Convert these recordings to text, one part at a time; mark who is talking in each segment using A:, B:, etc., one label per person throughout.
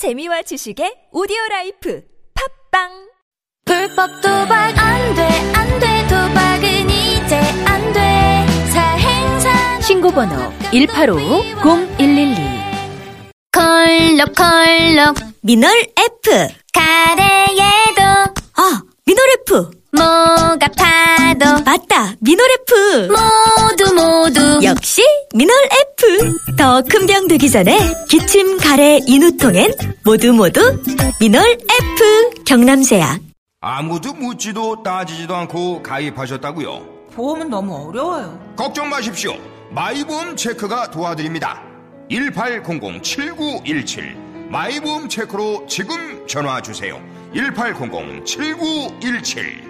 A: 재미와 지식의 오디오 라이프 팝빵
B: 불법 도박 안 돼, 안 돼, 도박은 이제 안 돼. 사행사
C: 신고번호 185-0112
B: 컬럭컬럭
D: 미널 F.
B: 가래에도
D: 아, 미널 F.
B: 뭐가 파도
D: 맞다, 미널 F.
B: 모두 모두
D: 역시 미널 F. 더 큰 병 되기 전에 기침, 가래, 인후통엔 모두 모두 미널 F. 경남제약.
E: 아무도 묻지도 따지지도 않고 가입하셨다고요?
F: 보험은 너무 어려워요.
E: 걱정 마십시오. 마이보험 체크가 도와드립니다. 1800-7917 마이보험 체크로 지금 전화 주세요. 1800-7917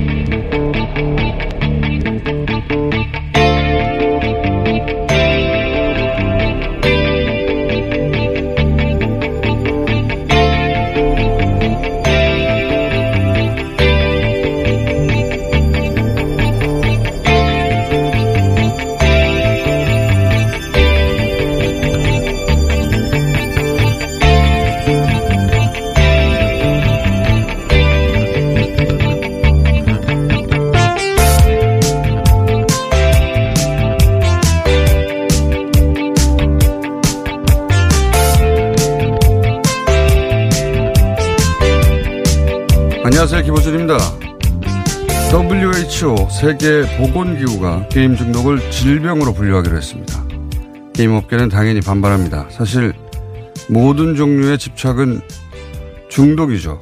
G: 세계보건기구가 게임 중독을 질병으로 분류하기로 했습니다. 게임업계는 당연히 반발합니다. 사실 모든 종류의 집착은 중독이죠.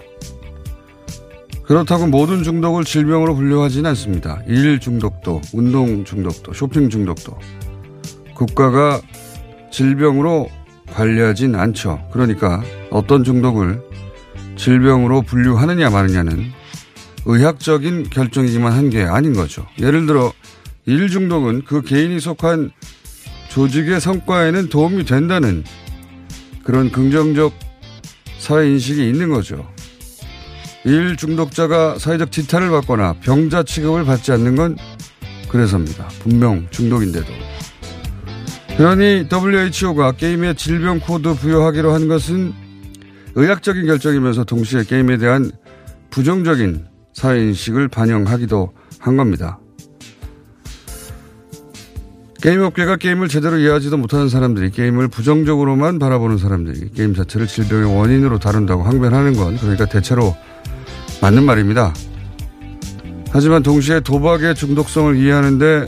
G: 그렇다고 모든 중독을 질병으로 분류하지는 않습니다. 일 중독도, 운동 중독도, 쇼핑 중독도 국가가 질병으로 관리하진 않죠. 그러니까 어떤 중독을 질병으로 분류하느냐 마느냐는 의학적인 결정이지만 한 게 아닌 거죠. 예를 들어 일 중독은 그 개인이 속한 조직의 성과에는 도움이 된다는 그런 긍정적 사회 인식이 있는 거죠. 일 중독자가 사회적 지탄을 받거나 병자 취급을 받지 않는 건 그래서입니다. 분명 중독인데도. 그러니 WHO가 게임에 질병 코드 부여하기로 한 것은 의학적인 결정이면서 동시에 게임에 대한 부정적인 사회인식을 반영하기도 한 겁니다. 게임업계가 게임을 제대로 이해하지도 못하는 사람들이 게임을 부정적으로만 바라보는 사람들이 게임 자체를 질병의 원인으로 다룬다고 항변하는 건 그러니까 대체로 맞는 말입니다. 하지만 동시에 도박의 중독성을 이해하는데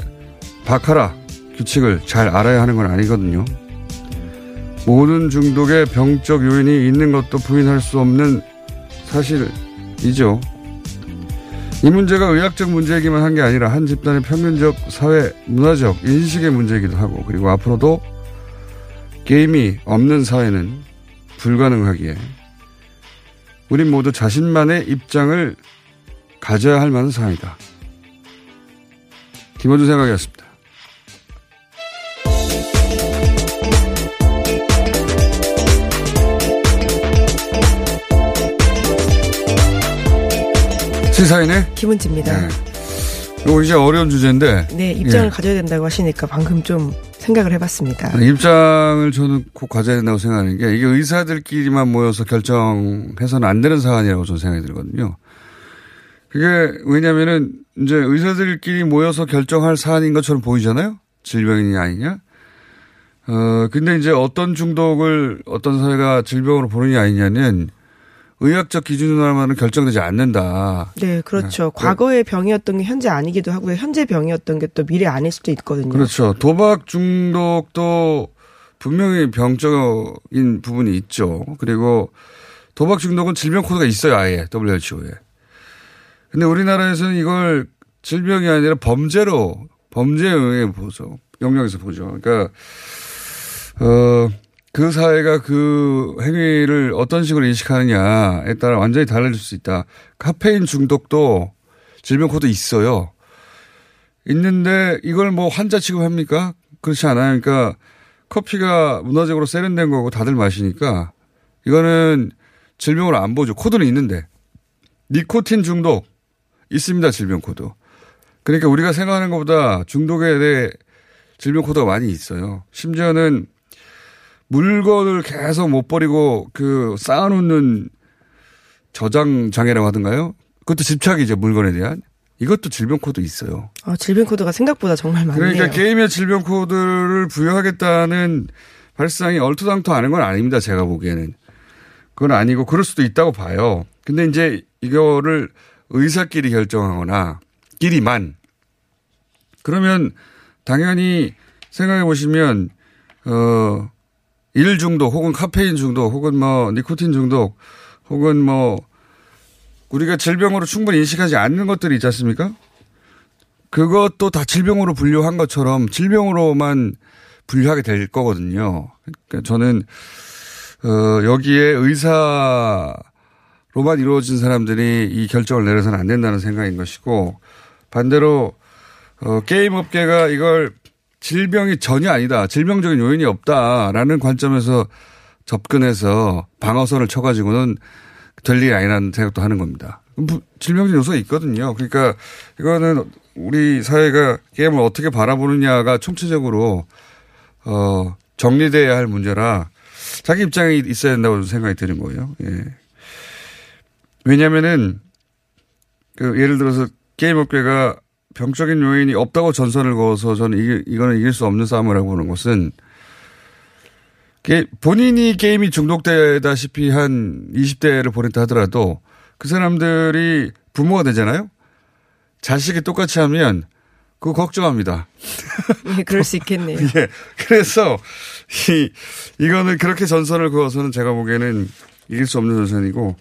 G: 바카라 규칙을 잘 알아야 하는 건 아니거든요. 모든 중독의 병적 요인이 있는 것도 부인할 수 없는 사실이죠. 이 문제가 의학적 문제이기만 한 게 아니라 한 집단의 평균적 사회 문화적 인식의 문제이기도 하고 그리고 앞으로도 게임이 없는 사회는 불가능하기에 우린 모두 자신만의 입장을 가져야 할 만한 사안이다. 김원준 생각이었습니다. 시사인의
H: 김은지입니다.
G: 네. 이거 이제 어려운 주제인데
H: 네, 입장을
G: 예.
H: 가져야 된다고 하시니까 방금 좀 생각을 해봤습니다.
G: 아니, 입장을 저는 꼭 가져야 된다고 생각하는 게 이게 의사들끼리만 모여서 결정해서는 안 되는 사안이라고 저는 생각이 들거든요. 그게 왜냐면은 이제 의사들끼리 모여서 결정할 사안인 것처럼 보이잖아요. 질병이냐 아니냐. 어 근데 이제 어떤 중독을 어떤 사회가 질병으로 보느냐 아니냐는 의학적 기준으로만은 결정되지 않는다.
H: 네, 그렇죠. 과거의 병이었던 게 현재 아니기도 하고요. 현재 병이었던 게 또 미래 아닐 수도 있거든요.
G: 그렇죠. 도박 중독도 분명히 병적인 부분이 있죠. 그리고 도박 중독은 질병 코드가 있어요, 아예 WHO에. 근데 우리나라에서는 이걸 질병이 아니라 범죄로 범죄에 의해 보죠. 영역에서 보죠. 그러니까 어, 그 사회가 그 행위를 어떤 식으로 인식하느냐에 따라 완전히 달라질 수 있다. 카페인 중독도 질병 코드 있어요. 있는데 이걸 뭐 환자 취급합니까? 그렇지 않아요. 그러니까 커피가 문화적으로 세련된 거고 다들 마시니까 이거는 질병으로 안 보죠. 코드는 있는데. 니코틴 중독 있습니다. 질병 코드. 그러니까 우리가 생각하는 것보다 중독에 대해 질병 코드가 많이 있어요. 심지어는 물건을 계속 못 버리고 그 쌓아놓는 저장 장애라고 하던가요? 그것도 집착이죠. 물건에 대한. 이것도 질병 코드 있어요.
H: 어, 질병 코드가 생각보다 정말 많네요.
G: 그러니까 게임의 질병 코드를 부여하겠다는 발상이 얼토당토 않은 건 아닙니다. 제가 보기에는. 그건 아니고 그럴 수도 있다고 봐요. 근데 이제 이거를 의사끼리 결정하거나 끼리만 그러면 당연히 생각해 보시면 어, 일 중독 혹은 카페인 중독 혹은 뭐 니코틴 중독 혹은 뭐 우리가 질병으로 충분히 인식하지 않는 것들이 있지 않습니까? 그것도 다 질병으로 분류한 것처럼 질병으로만 분류하게 될 거거든요. 그러니까 저는 어, 여기에 의사로만 이루어진 사람들이 이 결정을 내려서는 안 된다는 생각인 것이고 반대로 어, 게임 업계가 이걸 질병이 전혀 아니다. 질병적인 요인이 없다라는 관점에서 접근해서 방어선을 쳐가지고는 될 일이 아니라는 생각도 하는 겁니다. 질병적 요소가 있거든요. 그러니까 이거는 우리 사회가 게임을 어떻게 바라보느냐가 총체적으로 어, 정리돼야 할 문제라 자기 입장이 있어야 된다고 생각이 드는 거예요. 예. 왜냐면은 그 예를 들어서 게임 업계가 병적인 요인이 없다고 전선을 그어서 저는 이게, 이거는 이길 수 없는 싸움을 하고 보는 것은 본인이 게임이 중독되다시피 한 20대를 보냈다 하더라도 그 사람들이 부모가 되잖아요? 자식이 똑같이 하면 그거 걱정합니다.
H: 예, 그럴 수 있겠네요.
G: 예. 그래서 이, 이거는 그렇게 전선을 그어서는 제가 보기에는 이길 수 없는 전선이고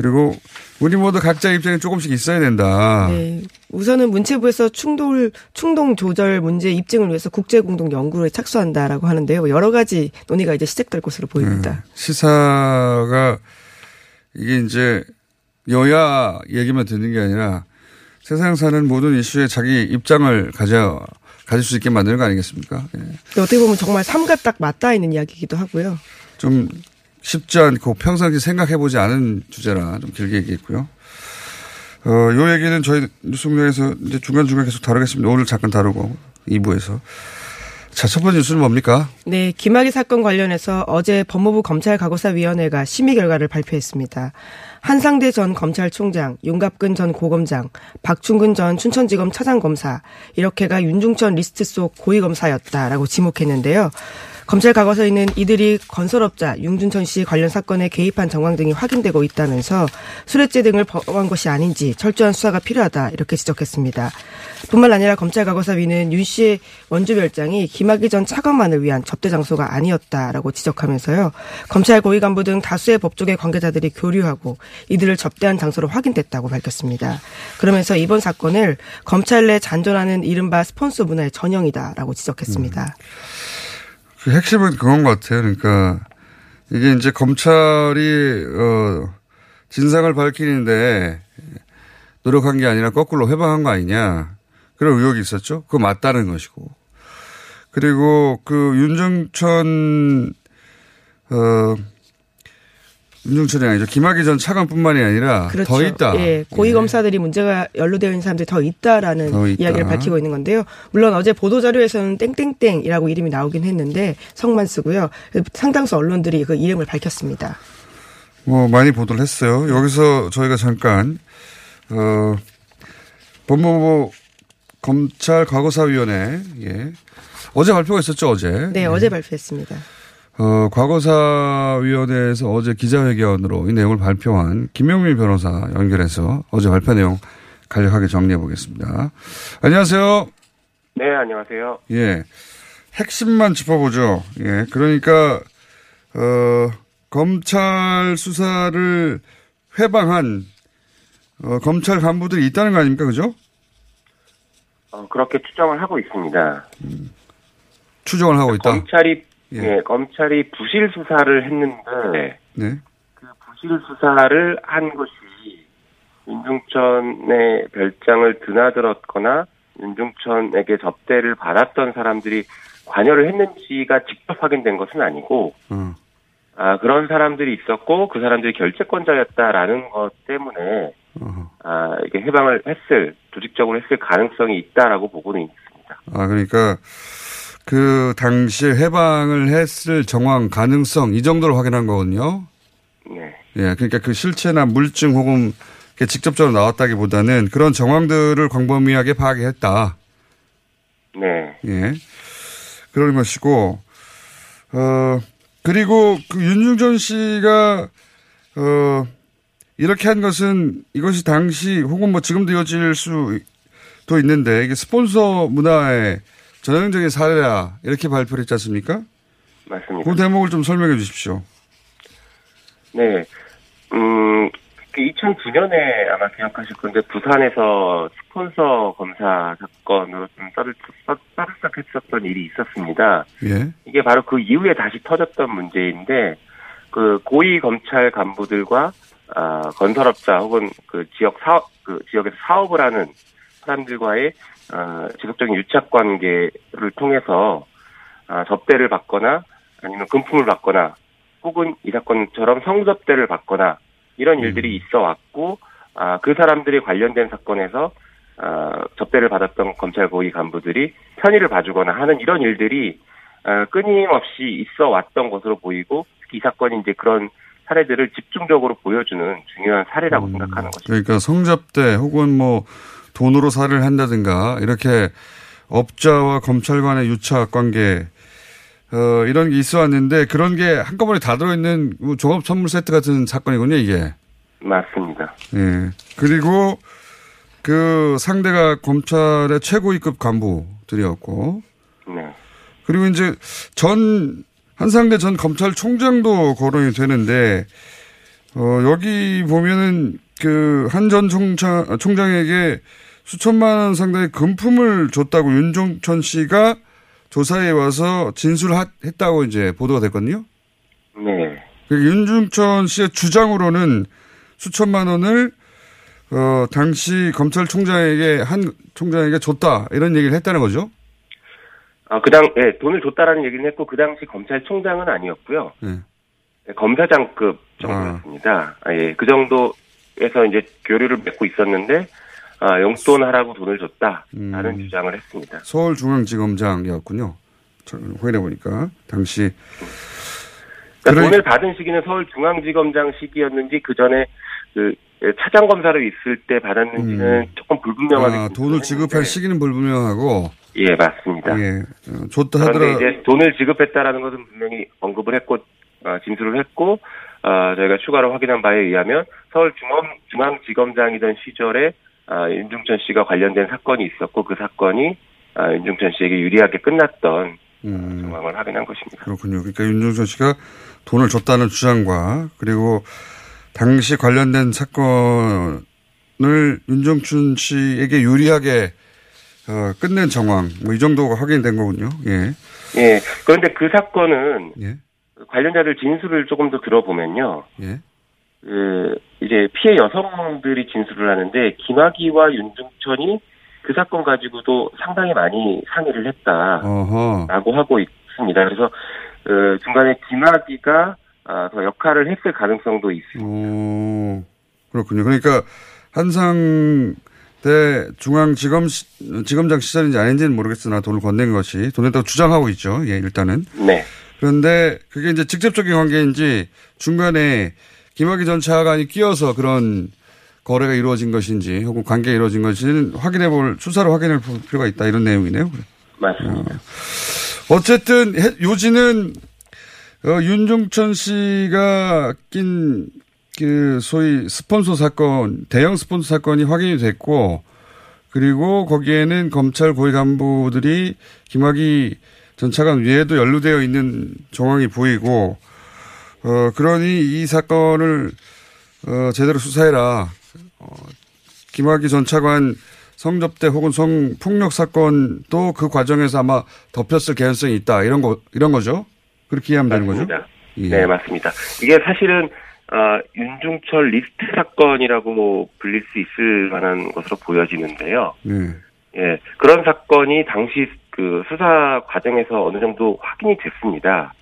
G: 그리고 우리 모두 각자 입장이 조금씩 있어야 된다.
H: 네. 우선은 문체부에서 충돌, 충동 조절 문제 입증을 위해서 국제공동 연구에 착수한다라고 하는데요. 여러 가지 논의가 이제 시작될 것으로 보입니다.
G: 네. 시사가 이게 이제 여야 얘기만 듣는 게 아니라 세상 사는 모든 이슈에 자기 입장을 가져, 가질 수 있게 만드는 거 아니겠습니까? 예.
H: 어떻게 보면 정말 삶과 딱 맞닿아 있는 이야기이기도 하고요.
G: 좀 쉽지 않고 평상시 생각해보지 않은 주제라 좀 길게 얘기했고요. 어, 요 얘기는 저희 뉴스공장에서 이제 중간중간 계속 다루겠습니다. 오늘 잠깐 다루고 2부에서. 자, 첫 번째 뉴스는 뭡니까?
H: 네, 김학의 사건 관련해서 어제 법무부 검찰과거사위원회가 심의 결과를 발표했습니다. 한상대 전 검찰총장, 윤갑근 전 고검장, 박충근 전 춘천지검 차장검사 이렇게가 윤중천 리스트 속 고위검사였다라고 지목했는데요. 검찰 과거서에는 이들이 건설업자 윤준천 씨 관련 사건에 개입한 정황 등이 확인되고 있다면서 수뢰죄 등을 범한 것이 아닌지 철저한 수사가 필요하다 이렇게 지적했습니다. 뿐만 아니라 검찰 과거사위는 윤 씨의 원주 별장이 김학의 전 차관만을 위한 접대 장소가 아니었다라고 지적하면서요. 검찰 고위 간부 등 다수의 법조계 관계자들이 교류하고 이들을 접대한 장소로 확인됐다고 밝혔습니다. 그러면서 이번 사건을 검찰 내 잔존하는 이른바 스폰서 문화의 전형이다라고 지적했습니다. 음.
G: 그 핵심은 그건 것 같아요. 그러니까 이게 이제 검찰이 어 진상을 밝히는데 노력한 게 아니라 거꾸로 회방한 거 아니냐 그런 의혹이 있었죠. 그거 맞다는 것이고 그리고 그 윤정천 어 윤중천이 아니죠. 김학의 전 차관뿐만이 아니라 그렇죠. 더 있다.
H: 예, 고위 검사들이 예. 문제가 연루되어 있는 사람들이 더 있다라는 더 있다. 이야기를 밝히고 있는 건데요. 물론 어제 보도 자료에서는 땡땡땡이라고 이름이 나오긴 했는데 성만 쓰고요. 상당수 언론들이 그 이름을 밝혔습니다.
G: 뭐 많이 보도를 했어요. 여기서 저희가 잠깐 어 법무부 검찰 과거사위원회 예. 어제 발표가 있었죠 어제.
H: 네, 예. 어제 발표했습니다.
G: 어, 과거사위원회에서 어제 기자회견으로 이 내용을 발표한 김영민 변호사 연결해서 어제 발표 내용 간략하게 정리해 보겠습니다. 안녕하세요.
C: 네, 안녕하세요.
G: 예. 핵심만 짚어보죠. 예. 그러니까, 어, 검찰 수사를 회방한, 어, 검찰 간부들이 있다는 거 아닙니까? 그죠?
C: 어, 그렇게 추정을 하고 있습니다.
G: 음, 추정을 하고 있다.
C: 검찰이 예. 네, 검찰이 부실 수사를 했는데 네. 그 부실 수사를 한 것이 윤중천의 별장을 드나들었거나 윤중천에게 접대를 받았던 사람들이 관여를 했는지가 직접 확인된 것은 아니고 어. 아, 그런 사람들이 있었고 그 사람들이 결재권자였다라는 것 때문에 어. 아, 이게 해방을 했을 조직적으로 했을 가능성이 있다라고 보고는 있습니다.
G: 아 그러니까 그 당시에 해방을 했을 정황 가능성 이 정도로 확인한 거거든요. 네. 예, 그러니까 그 실체나 물증 혹은 직접적으로 나왔다기보다는 그런 정황들을 광범위하게 파악했다.
C: 네.
G: 예. 그런 것이고, 어, 그리고 그 윤중전 씨가, 어, 이렇게 한 것은 이것이 당시 혹은 뭐 지금도 이어질 수도 있는데 이게 스폰서 문화의 전형적인 사례라 이렇게 발표를 했지 않습니까?
C: 맞습니다.
G: 그 대목을 좀 설명해 주십시오.
C: 네. 음, 2009년에 그 아마 기억하실 건데 부산에서 스폰서 검사 사건으로 좀 떠들썩했었던 일이 있었습니다.
G: 예.
C: 이게 바로 그 이후에 다시 터졌던 문제인데 그 고위 검찰 간부들과 아, 건설업자 혹은 그 지역 사업 그 지역에서 사업을 하는 사람들과의 어, 지속적인 유착 관계를 통해서 아, 접대를 받거나 아니면 금품을 받거나 혹은 이 사건처럼 성접대를 받거나 이런 음. 일들이 있어 왔고 아, 그 사람들이 관련된 사건에서 아, 접대를 받았던 검찰 고위 간부들이 편의를 봐주거나 하는 이런 일들이 아, 끊임없이 있어 왔던 것으로 보이고 이 사건이 이제 그런 사례들을 집중적으로 보여주는 중요한 사례라고 음, 생각하는 거죠.
G: 그러니까 성접대 혹은 뭐 돈으로 살을 한다든가 이렇게 업자와 검찰 간의 유착 관계 어, 이런 게 있어 왔는데 그런 게 한꺼번에 다 들어있는 뭐 종합 선물 세트 같은 사건이군요, 이게.
C: 맞습니다.
G: 예. 그리고 그 상대가 검찰의 최고위급 간부들이었고.
C: 네.
G: 그리고 이제 전, 한상대 전 검찰총장도 거론이 되는데, 어, 여기 보면은 그 한 전 총장, 총장에게 수천만 원 상당의 금품을 줬다고 윤종천 씨가 조사에 와서 진술했다고 이제 보도가 됐거든요.
C: 네.
G: 그 윤중천 씨의 주장으로는 수천만 원을 어 당시 검찰총장에게 한 총장에게 줬다 이런 얘기를 했다는 거죠.
C: 아, 그당 예, 돈을 줬다라는 얘기는 했고 그 당시 검찰총장은 아니었고요. 네. 검사장급 정도였습니다. 아. 아, 예, 그 정도 에서 이제 교류를 맺고 있었는데 아, 용돈 하라고 돈을 줬다라는 음. 주장을 했습니다.
G: 서울중앙지검장이었군요. 확인해 보니까 당시
C: 그러니까 돈을 받은 시기는 서울중앙지검장 시기였는지 그 전에 그 차장 검사로 있을 때 받았는지는 음. 조금 불분명하게 아,
G: 돈을 지급할 시기는 불분명하고
C: 예 맞습니다.
G: 예 어, 줬다 하더라.
C: 이제 돈을 지급했다라는 것은 분명히 언급을 했고 어, 진술을 했고 어, 저희가 추가로 확인한 바에 의하면 서울 중앙 지검장이던 시절에 아, 윤중천 씨가 관련된 사건이 있었고 그 사건이 아, 윤중천 씨에게 유리하게 끝났던 음. 정황을 확인한 것입니다.
G: 그렇군요. 그러니까 윤중천 씨가 돈을 줬다는 주장과 그리고 당시 관련된 사건을 윤정춘 씨에게 유리하게 어, 끝낸 정황, 뭐 이 정도가 확인된 거군요. 예.
C: 예. 그런데 그 사건은 예. 관련자들 진술을 조금 더 들어보면요.
G: 예.
C: 그 이제 피해 여성들이 진술을 하는데 김학의와 윤중천이 그 사건 가지고도 상당히 많이 상의를 했다라고 어허. 하고 있습니다. 그래서 그 중간에 김학의가 아, 더 역할을 했을 가능성도 있습니다. 오,
G: 그렇군요. 그러니까 한상 대 중앙지검 지검장 시절인지 아닌지는 모르겠으나 돈을 건넨 것이 돈에다고 주장하고 있죠. 예, 일단은.
C: 네.
G: 그런데 그게 이제 직접적인 관계인지 중간에 김학의 전 차관이 끼어서 그런 거래가 이루어진 것인지 혹은 관계가 이루어진 것인지는 확인해 볼, 수사로 확인해 볼 필요가 있다 이런 내용이네요.
C: 맞습니다.
G: 어. 어쨌든 요지는 어, 윤종천 씨가 낀 그 소위 스폰서 사건, 대형 스폰서 사건이 확인이 됐고 그리고 거기에는 검찰 고위 간부들이 김학의 전 차관 위에도 연루되어 있는 정황이 보이고 어, 그러니 이 사건을 어, 제대로 수사해라. 어, 김학의 전 차관 성접대 혹은 성폭력 사건도 그 과정에서 아마 덮였을 개연성이 있다. 이런 거, 이런 거죠? 그렇게 이해하면 맞습니다. 되는 거죠?
C: 예. 네, 맞습니다. 이게 사실은, 어, 윤중철 리스트 사건이라고 불릴 수 있을 만한 것으로 보여지는데요.
G: 네.
C: 예, 그런 사건이 당시 그 수사 과정에서 어느 정도 확인이 됐습니다.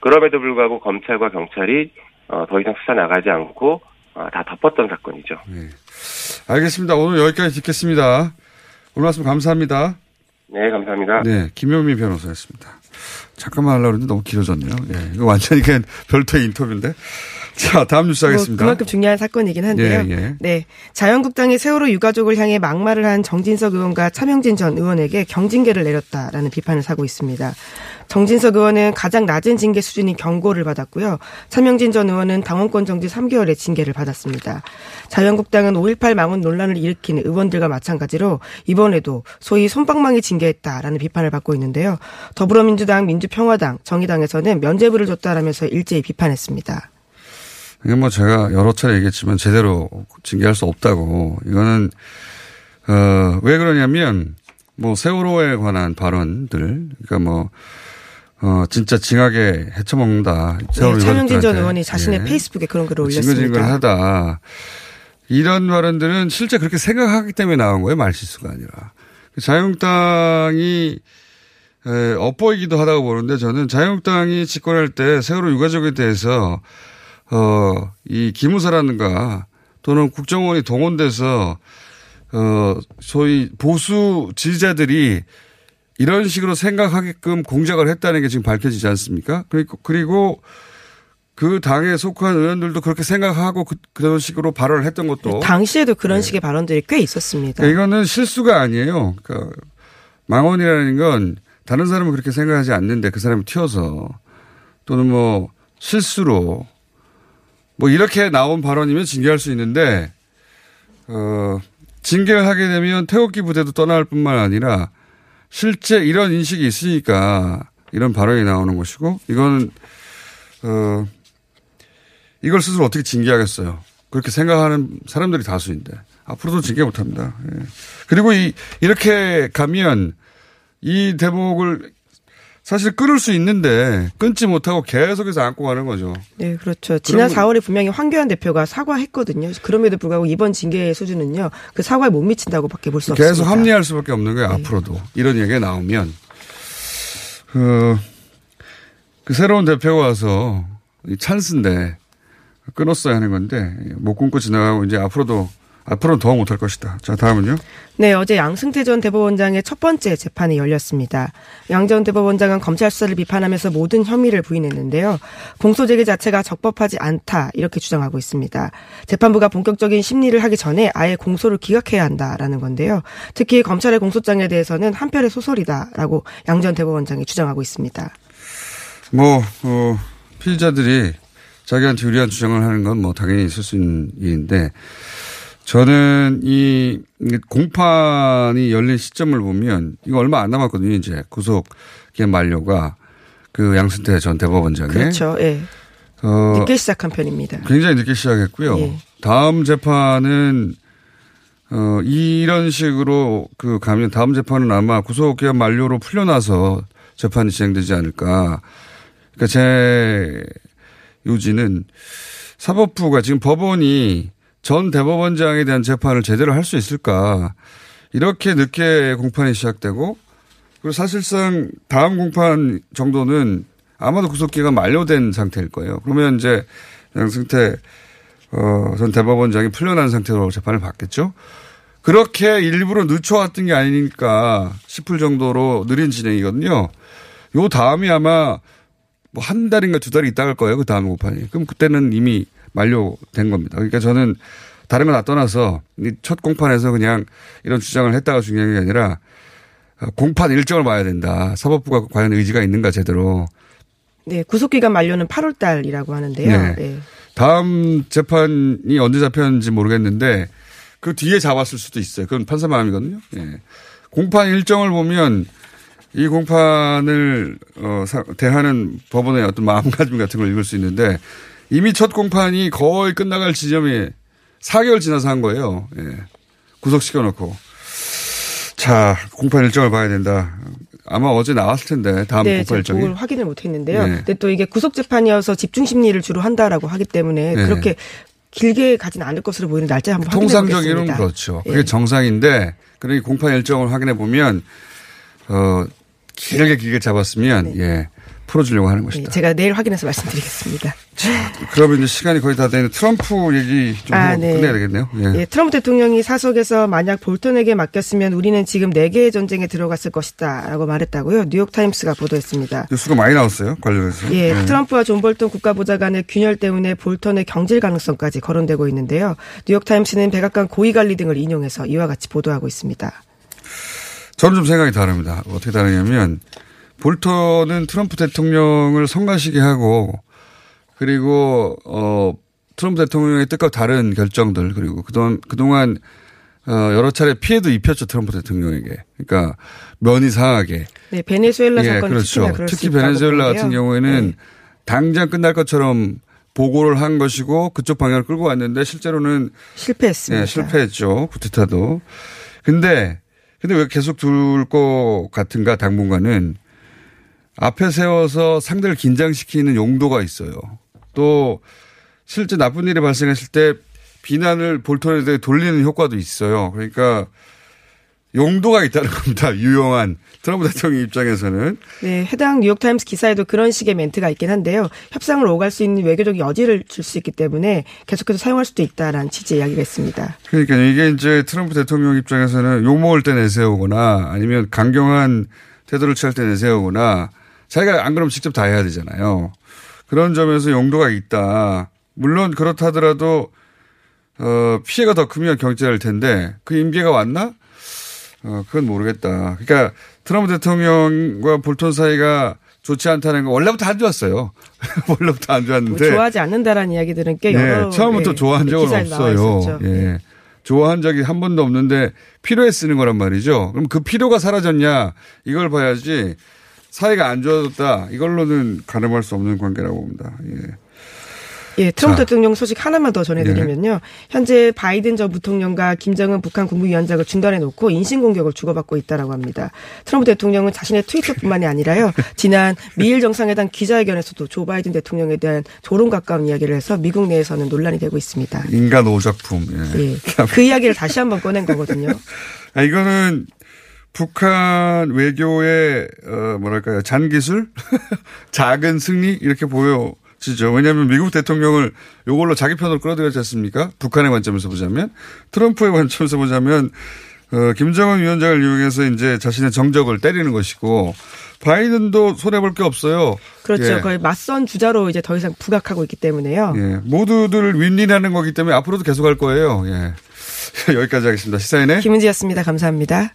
C: 그럼에도 불구하고 검찰과 경찰이 어, 더 이상 수사 나가지 않고 어, 다 덮었던 사건이죠.
G: 네. 알겠습니다. 오늘 여기까지 듣겠습니다. 오늘 말씀 감사합니다.
C: 네, 감사합니다.
G: 네, 김효미 변호사였습니다. 잠깐만 하려고 했는데 너무 길어졌네요. 예, 이거 완전히 그냥 별도의 인터뷰인데. 자, 다음 뉴스 하겠습니다.
H: 뭐 그만큼 중요한 사건이긴 한데요.
G: 예, 예.
H: 네. 자유한국당이 세월호 유가족을 향해 막말을 한 정진석 의원과 차명진 전 의원에게 경징계를 내렸다라는 비판을 사고 있습니다. 정진석 의원은 가장 낮은 징계 수준인 경고를 받았고요. 차명진 전 의원은 당원권 정지 3개월의 징계를 받았습니다. 자유한국당은 5.18 망원 논란을 일으킨 의원들과 마찬가지로 이번에도 소위 손방망이 징계했다라는 비판을 받고 있는데요. 더불어민주당, 민주평화당, 정의당에서는 면죄부를 줬다라면서 일제히 비판했습니다.
G: 이게 뭐 제가 여러 차례 얘기했지만 제대로 징계할 수 없다고. 이거는, 어, 왜 그러냐면, 뭐 세월호에 관한 발언들, 그러니까 뭐, 어, 진짜 징하게 헤쳐먹는다. 세월호
H: 네, 차명진 전. 의원이 자신의
G: 예.
H: 페이스북에 그런 글을 올렸습니다.
G: 징글징글하다. 이런 발언들은 실제 그렇게 생각하기 때문에 나온 거예요. 말실수가 아니라. 자유한국당이 에, 엇보이기도 하다고 보는데 저는 자유한국당이 집권할 때 세월호 유가족에 대해서 어, 이 기무사라는가 또는 국정원이 동원돼서 어, 소위 보수 지지자들이 이런 식으로 생각하게끔 공작을 했다는 게 지금 밝혀지지 않습니까? 그리고, 그리고 그 당에 속한 의원들도 그렇게 생각하고 그, 그런 식으로 발언을 했던 것도.
H: 당시에도 그런
G: 네.
H: 식의 발언들이 꽤 있었습니다.
G: 그러니까 이거는 실수가 아니에요. 그러니까 망언이라는 건 다른 사람은 그렇게 생각하지 않는데 그 사람이 튀어서 또는 뭐 실수로 뭐 이렇게 나온 발언이면 징계할 수 있는데 어 징계를 하게 되면 태극기 부대도 떠날 뿐만 아니라 실제 이런 인식이 있으니까 이런 발언이 나오는 것이고 이거는 어 이걸 스스로 어떻게 징계하겠어요. 그렇게 생각하는 사람들이 다수인데 앞으로도 징계 못합니다. 예. 그리고 이 이렇게 가면 이 대목을 사실 끊을 수 있는데 끊지 못하고 계속해서 안고 가는 거죠.
H: 네, 그렇죠. 지난
G: 그러면-
H: 4월에 분명히 황교안 대표가 사과했거든요. 그럼에도 불구하고 이번 징계 수준은요, 그 사과에 못 미친다고밖에 볼 수 없습니다.
G: 계속 합리화할 수밖에 없는 거예요. 앞으로도 이런 얘기가 나오면 그, 그 새로운 대표가 와서 이 찬스인데 끊었어야 하는 건데 못 끊고 지나가고 이제 앞으로도 앞으로는 더 못할 것이다. 자 다음은요.
H: 네, 어제 양승태 전 대법원장의 첫 번째 재판이 열렸습니다. 양 전 대법원장은 검찰 수사를 비판하면서 모든 혐의를 부인했는데요. 공소 제기 자체가 적법하지 않다 이렇게 주장하고 있습니다. 재판부가 본격적인 심리를 하기 전에 아예 공소를 기각해야 한다라는 건데요. 특히 검찰의 공소장에 대해서는 한편의 소설이다라고 양 전 대법원장이 주장하고 있습니다.
G: 뭐 어, 피의자들이 자기한테 유리한 주장을 하는 건 뭐 당연히 있을 수 있는 일인데 저는 이 공판이 열린 시점을 보면 이거 얼마 안 남았거든요. 이제 구속 기한 만료가 그 양승태 전 대법원장의
H: 그렇죠. 예.
G: 어,
H: 늦게 시작한 편입니다.
G: 굉장히 늦게 시작했고요.
H: 예.
G: 다음 재판은 어 이런 식으로 그 가면 다음 재판은 아마 구속 기한 만료로 풀려나서 재판이 진행되지 않을까. 그러니까 제 요지는 사법부가 지금 법원이 전 대법원장에 대한 재판을 제대로 할 수 있을까. 이렇게 늦게 공판이 시작되고 그리고 사실상 다음 공판 정도는 아마도 구속기가 만료된 상태일 거예요. 그러면 이제 양승태 어, 전 대법원장이 풀려난 상태로 재판을 받겠죠. 그렇게 일부러 늦춰왔던 게 아니니까 싶을 정도로 느린 진행이거든요. 요 다음이 아마 뭐 한 달인가 두 달이 있다 갈 거예요. 그 다음 공판이. 그럼 그때는 이미 만료된 겁니다. 그러니까 저는 다른 거 다 떠나서 이첫 공판에서 그냥 이런 주장을 했다가 중요한 게 아니라 어, 공판 일정을 봐야 된다. 사법부가 과연 의지가 있는가 제대로.
H: 네, 구속기간 만료는 8월 달이라고 하는데요.
G: 네.
H: 네.
G: 다음 재판이 언제 잡혔는지 모르겠는데 그 뒤에 잡았을 수도 있어요. 그건 판사 마음이거든요. 예. 공판 일정을 보면 이 공판을 어, 사- 대하는 법원의 어떤 마음가짐 같은 걸 읽을 수 있는데 이미 첫 공판이 거의 끝나갈 지점이 4개월 지나서 한 거예요. 예. 구속시켜놓고. 자, 공판 일정을 봐야 된다. 아마 어제 나왔을 텐데 다음
H: 네,
G: 공판 일정이.
H: 그걸 확인을 못 했는데요.
G: 네.
H: 근데 또 이게 구속 재판이어서 집중 심리를 주로 한다라고 하기 때문에
G: 네.
H: 그렇게 길게 가진 않을 것으로 보이는 날짜 한번 확인해
G: 통상적으로는. 그렇죠. 그게
H: 예.
G: 정상인데 그러니 공판 일정을 확인해 보면 어 길게 길게 잡았으면 예 풀어주려고 하는
H: 예,
G: 것이다.
H: 제가 내일 확인해서 말씀드리겠습니다.
G: 그러면 이제 시간이 거의 다 되는 트럼프 얘기 좀
H: 아, 네.
G: 끝내야 되겠네요. 예.
H: 예, 트럼프 대통령이 사석에서 만약 볼턴에게 맡겼으면 우리는 지금 네개의 전쟁에 들어갔을 것이다 라고 말했다고요. 뉴욕타임스가 보도했습니다.
G: 뉴스가 많이 나왔어요 관련해서.
H: 예,
G: 예.
H: 트럼프와 존 볼턴 국가보좌관의 균열 때문에 볼턴의 경질 가능성까지 거론되고 있는데요. 뉴욕타임스는 백악관 고위 관리 등을 인용해서 이와 같이 보도하고 있습니다.
G: 저는 좀 생각이 다릅니다. 어떻게 다르냐면 볼턴은 트럼프 대통령을 성가시게 하고 그리고 어 트럼프 대통령의 뜻과 다른 결정들 그리고 그동안 그동안 어 여러 차례 피해도 입혔죠 트럼프 대통령에게. 그러니까 면이 상하게.
H: 네, 베네수엘라
G: 예,
H: 사건이
G: 그렇죠.
H: 특히
G: 베네수엘라. 같은 경우에는
H: 네.
G: 당장 끝날 것처럼 보고를 한 것이고 그쪽 방향을 끌고 왔는데 실제로는
H: 실패했습니다.
G: 네, 실패했죠. 구테타도. 근데, 근데 왜 계속 둘 것 같은가, 당분간은 앞에 세워서 상대를 긴장시키는 용도가 있어요. 또 실제 나쁜 일이 발생했을 때 비난을 볼턴에 대해 돌리는 효과도 있어요. 그러니까 용도가 있다는 겁니다. 유용한 트럼프 대통령 입장에서는.
H: 네, 해당 뉴욕타임스 기사에도 그런 식의 멘트가 있긴 한데요. 협상을 오갈 수 있는 외교적 여지를 줄 수 있기 때문에 계속해서 사용할 수도 있다라는 취지의 이야기가 있습니다.
G: 그러니까 이게 이제 트럼프 대통령 입장에서는 욕 먹을 때 내세우거나 아니면 강경한 태도를 취할 때 내세우거나 자기가 안 그러면 직접 다 해야 되잖아요. 그런 점에서 용도가 있다. 물론 그렇다 하더라도 어, 피해가 더 크면 경제할 텐데 그 임기가 왔나? 어, 그건 모르겠다. 그러니까 트럼프 대통령과 볼턴 사이가 좋지 않다는 거 원래부터 안 좋았어요. 원래부터
H: 안뭐
G: 좋았는데.
H: 좋아하지 않는다라는 이야기들은 꽤 여러
G: 네, 처음부터
H: 예,
G: 좋아한 적은 없어요. 예. 좋아한 적이 한 번도 없는데 필요해 쓰는 거란 말이죠. 그럼 그 필요가 사라졌냐 이걸 봐야지 사이가 안 좋아졌다 이걸로는 가늠할 수 없는 관계라고 봅니다. 예.
H: 예, 트럼프
G: 자.
H: 대통령 소식 하나만 더 전해드리면요. 현재 바이든 전 부통령과 김정은 북한 국무위원장을 중단해 놓고 인신 공격을 주고받고 있다라고 합니다. 트럼프 대통령은 자신의 트위터뿐만이 아니라요. 지난 미일 정상회담 기자회견에서도 조 바이든 대통령에 대한 조롱 가까운 이야기를 해서 미국 내에서는 논란이 되고 있습니다.
G: 인간 오작품. 예.
H: 예, 그 이야기를 다시 한번 꺼낸 거거든요.
G: 아, 이거는 북한 외교의 어 뭐랄까요 잔기술 작은 승리 이렇게 보여지죠. 왜냐하면 미국 대통령을 이걸로 자기 편으로 끌어들였지 않습니까? 북한의 관점에서 보자면 트럼프의 관점에서 보자면 어, 김정은 위원장을 이용해서 이제 자신의 정적을 때리는 것이고 바이든도 손해 볼 게 없어요.
H: 그렇죠.
G: 예.
H: 거의 맞선 주자로 이제 더 이상 부각하고 있기 때문에요.
G: 예. 모두들 윈윈하는 거기 때문에 앞으로도 계속 할 거예요. 예. 여기까지 하겠습니다. 시사인의
H: 김은지였습니다. 감사합니다.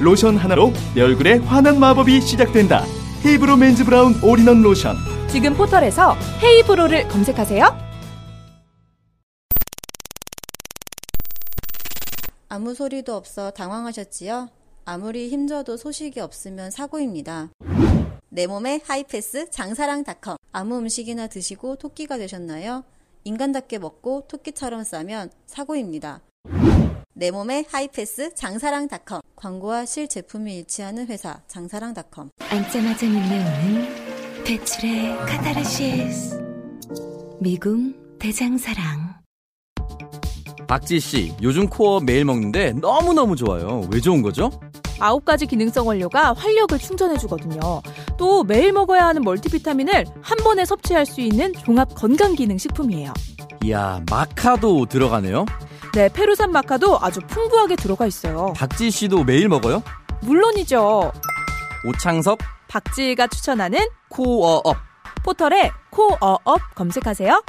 I: 로션 하나로 내 얼굴에 환한 마법이 시작된다. 헤이브로 Men's Brown All-in-One 로션.
J: 지금 포털에서 헤이브로를 검색하세요.
K: 아무 소리도 없어 당황하셨지요? 아무리 힘줘도 소식이 없으면 사고입니다. 내 몸에 하이패스 장사랑닷컴 아무 음식이나 드시고 토끼가 되셨나요? 인간답게 먹고 토끼처럼 싸면 사고입니다. 내 몸에 하이패스 장사랑닷컴 광고와 실제품이 일치하는 회사 장사랑닷컴
L: 앉자마자 밀려오는 배출의 카타르시스 미궁 대장사랑
M: 박지 씨, 요즘 코어 매일 먹는데 너무너무 좋아요. 왜 좋은 거죠?
J: 아홉 가지 기능성 원료가 활력을 충전해주거든요. 또 매일 먹어야 하는 멀티비타민을 한 번에 섭취할 수 있는 종합 건강기능식품이에요.
M: 이야, 마카도 들어가네요.
J: 네, 페루산 마카도 아주 풍부하게 들어가 있어요.
M: 박지 씨도 매일 먹어요?
J: 물론이죠.
M: 오창석
J: 박지희가 추천하는
M: 코어업
J: 포털에 코어업 검색하세요.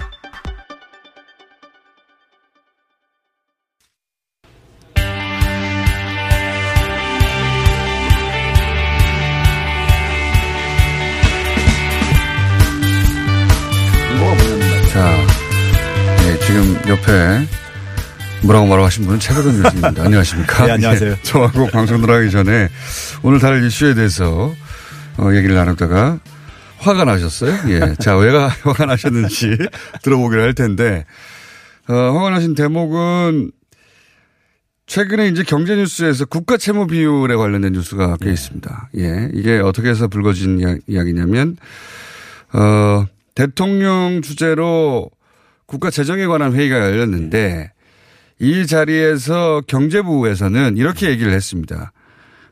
G: 자, 네, 지금 옆에 뭐라고 말하고 하신 분은 최가돈 교수입니다. 안녕하십니까?
N: 네, 안녕하세요.
G: 예, 저하고 방송 들어가기 전에 오늘 다룰 이슈에 대해서 어, 얘기를 나누다가 화가 나셨어요? 예. 자, 왜가 화가 나셨는지 들어보기로 할 텐데, 어, 화가 나신 대목은 최근에 이제 경제뉴스에서 국가 채무 비율에 관련된 뉴스가 꽤 있습니다. 예. 이게 어떻게 해서 불거진 이야- 이야기냐면, 어, 대통령 주재로 국가 재정에 관한 회의가 열렸는데 이 자리에서 경제부에서는 이렇게 얘기를 했습니다.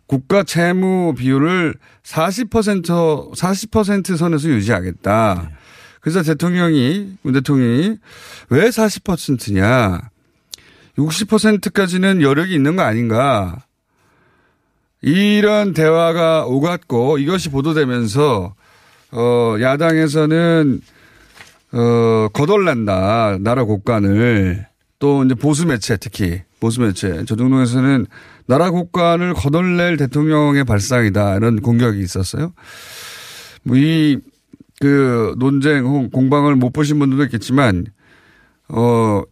G: 국가 채무 비율을 40% 40% 선에서 유지하겠다. 그래서 대통령이 문 대통령이 왜 40%냐? 60%까지는 여력이 있는 거 아닌가? 이런 대화가 오갔고 이것이 보도되면서 어 야당에서는 어 거덜난다 나라 국간을 또 이제 보수 매체 특히 보수 매체 조정동에서는 나라 국간을 거덜낼 대통령의 발상이다 이런 공격이 있었어요. 뭐 이 그 논쟁 혹은 공방을 못 보신 분들도 있겠지만 어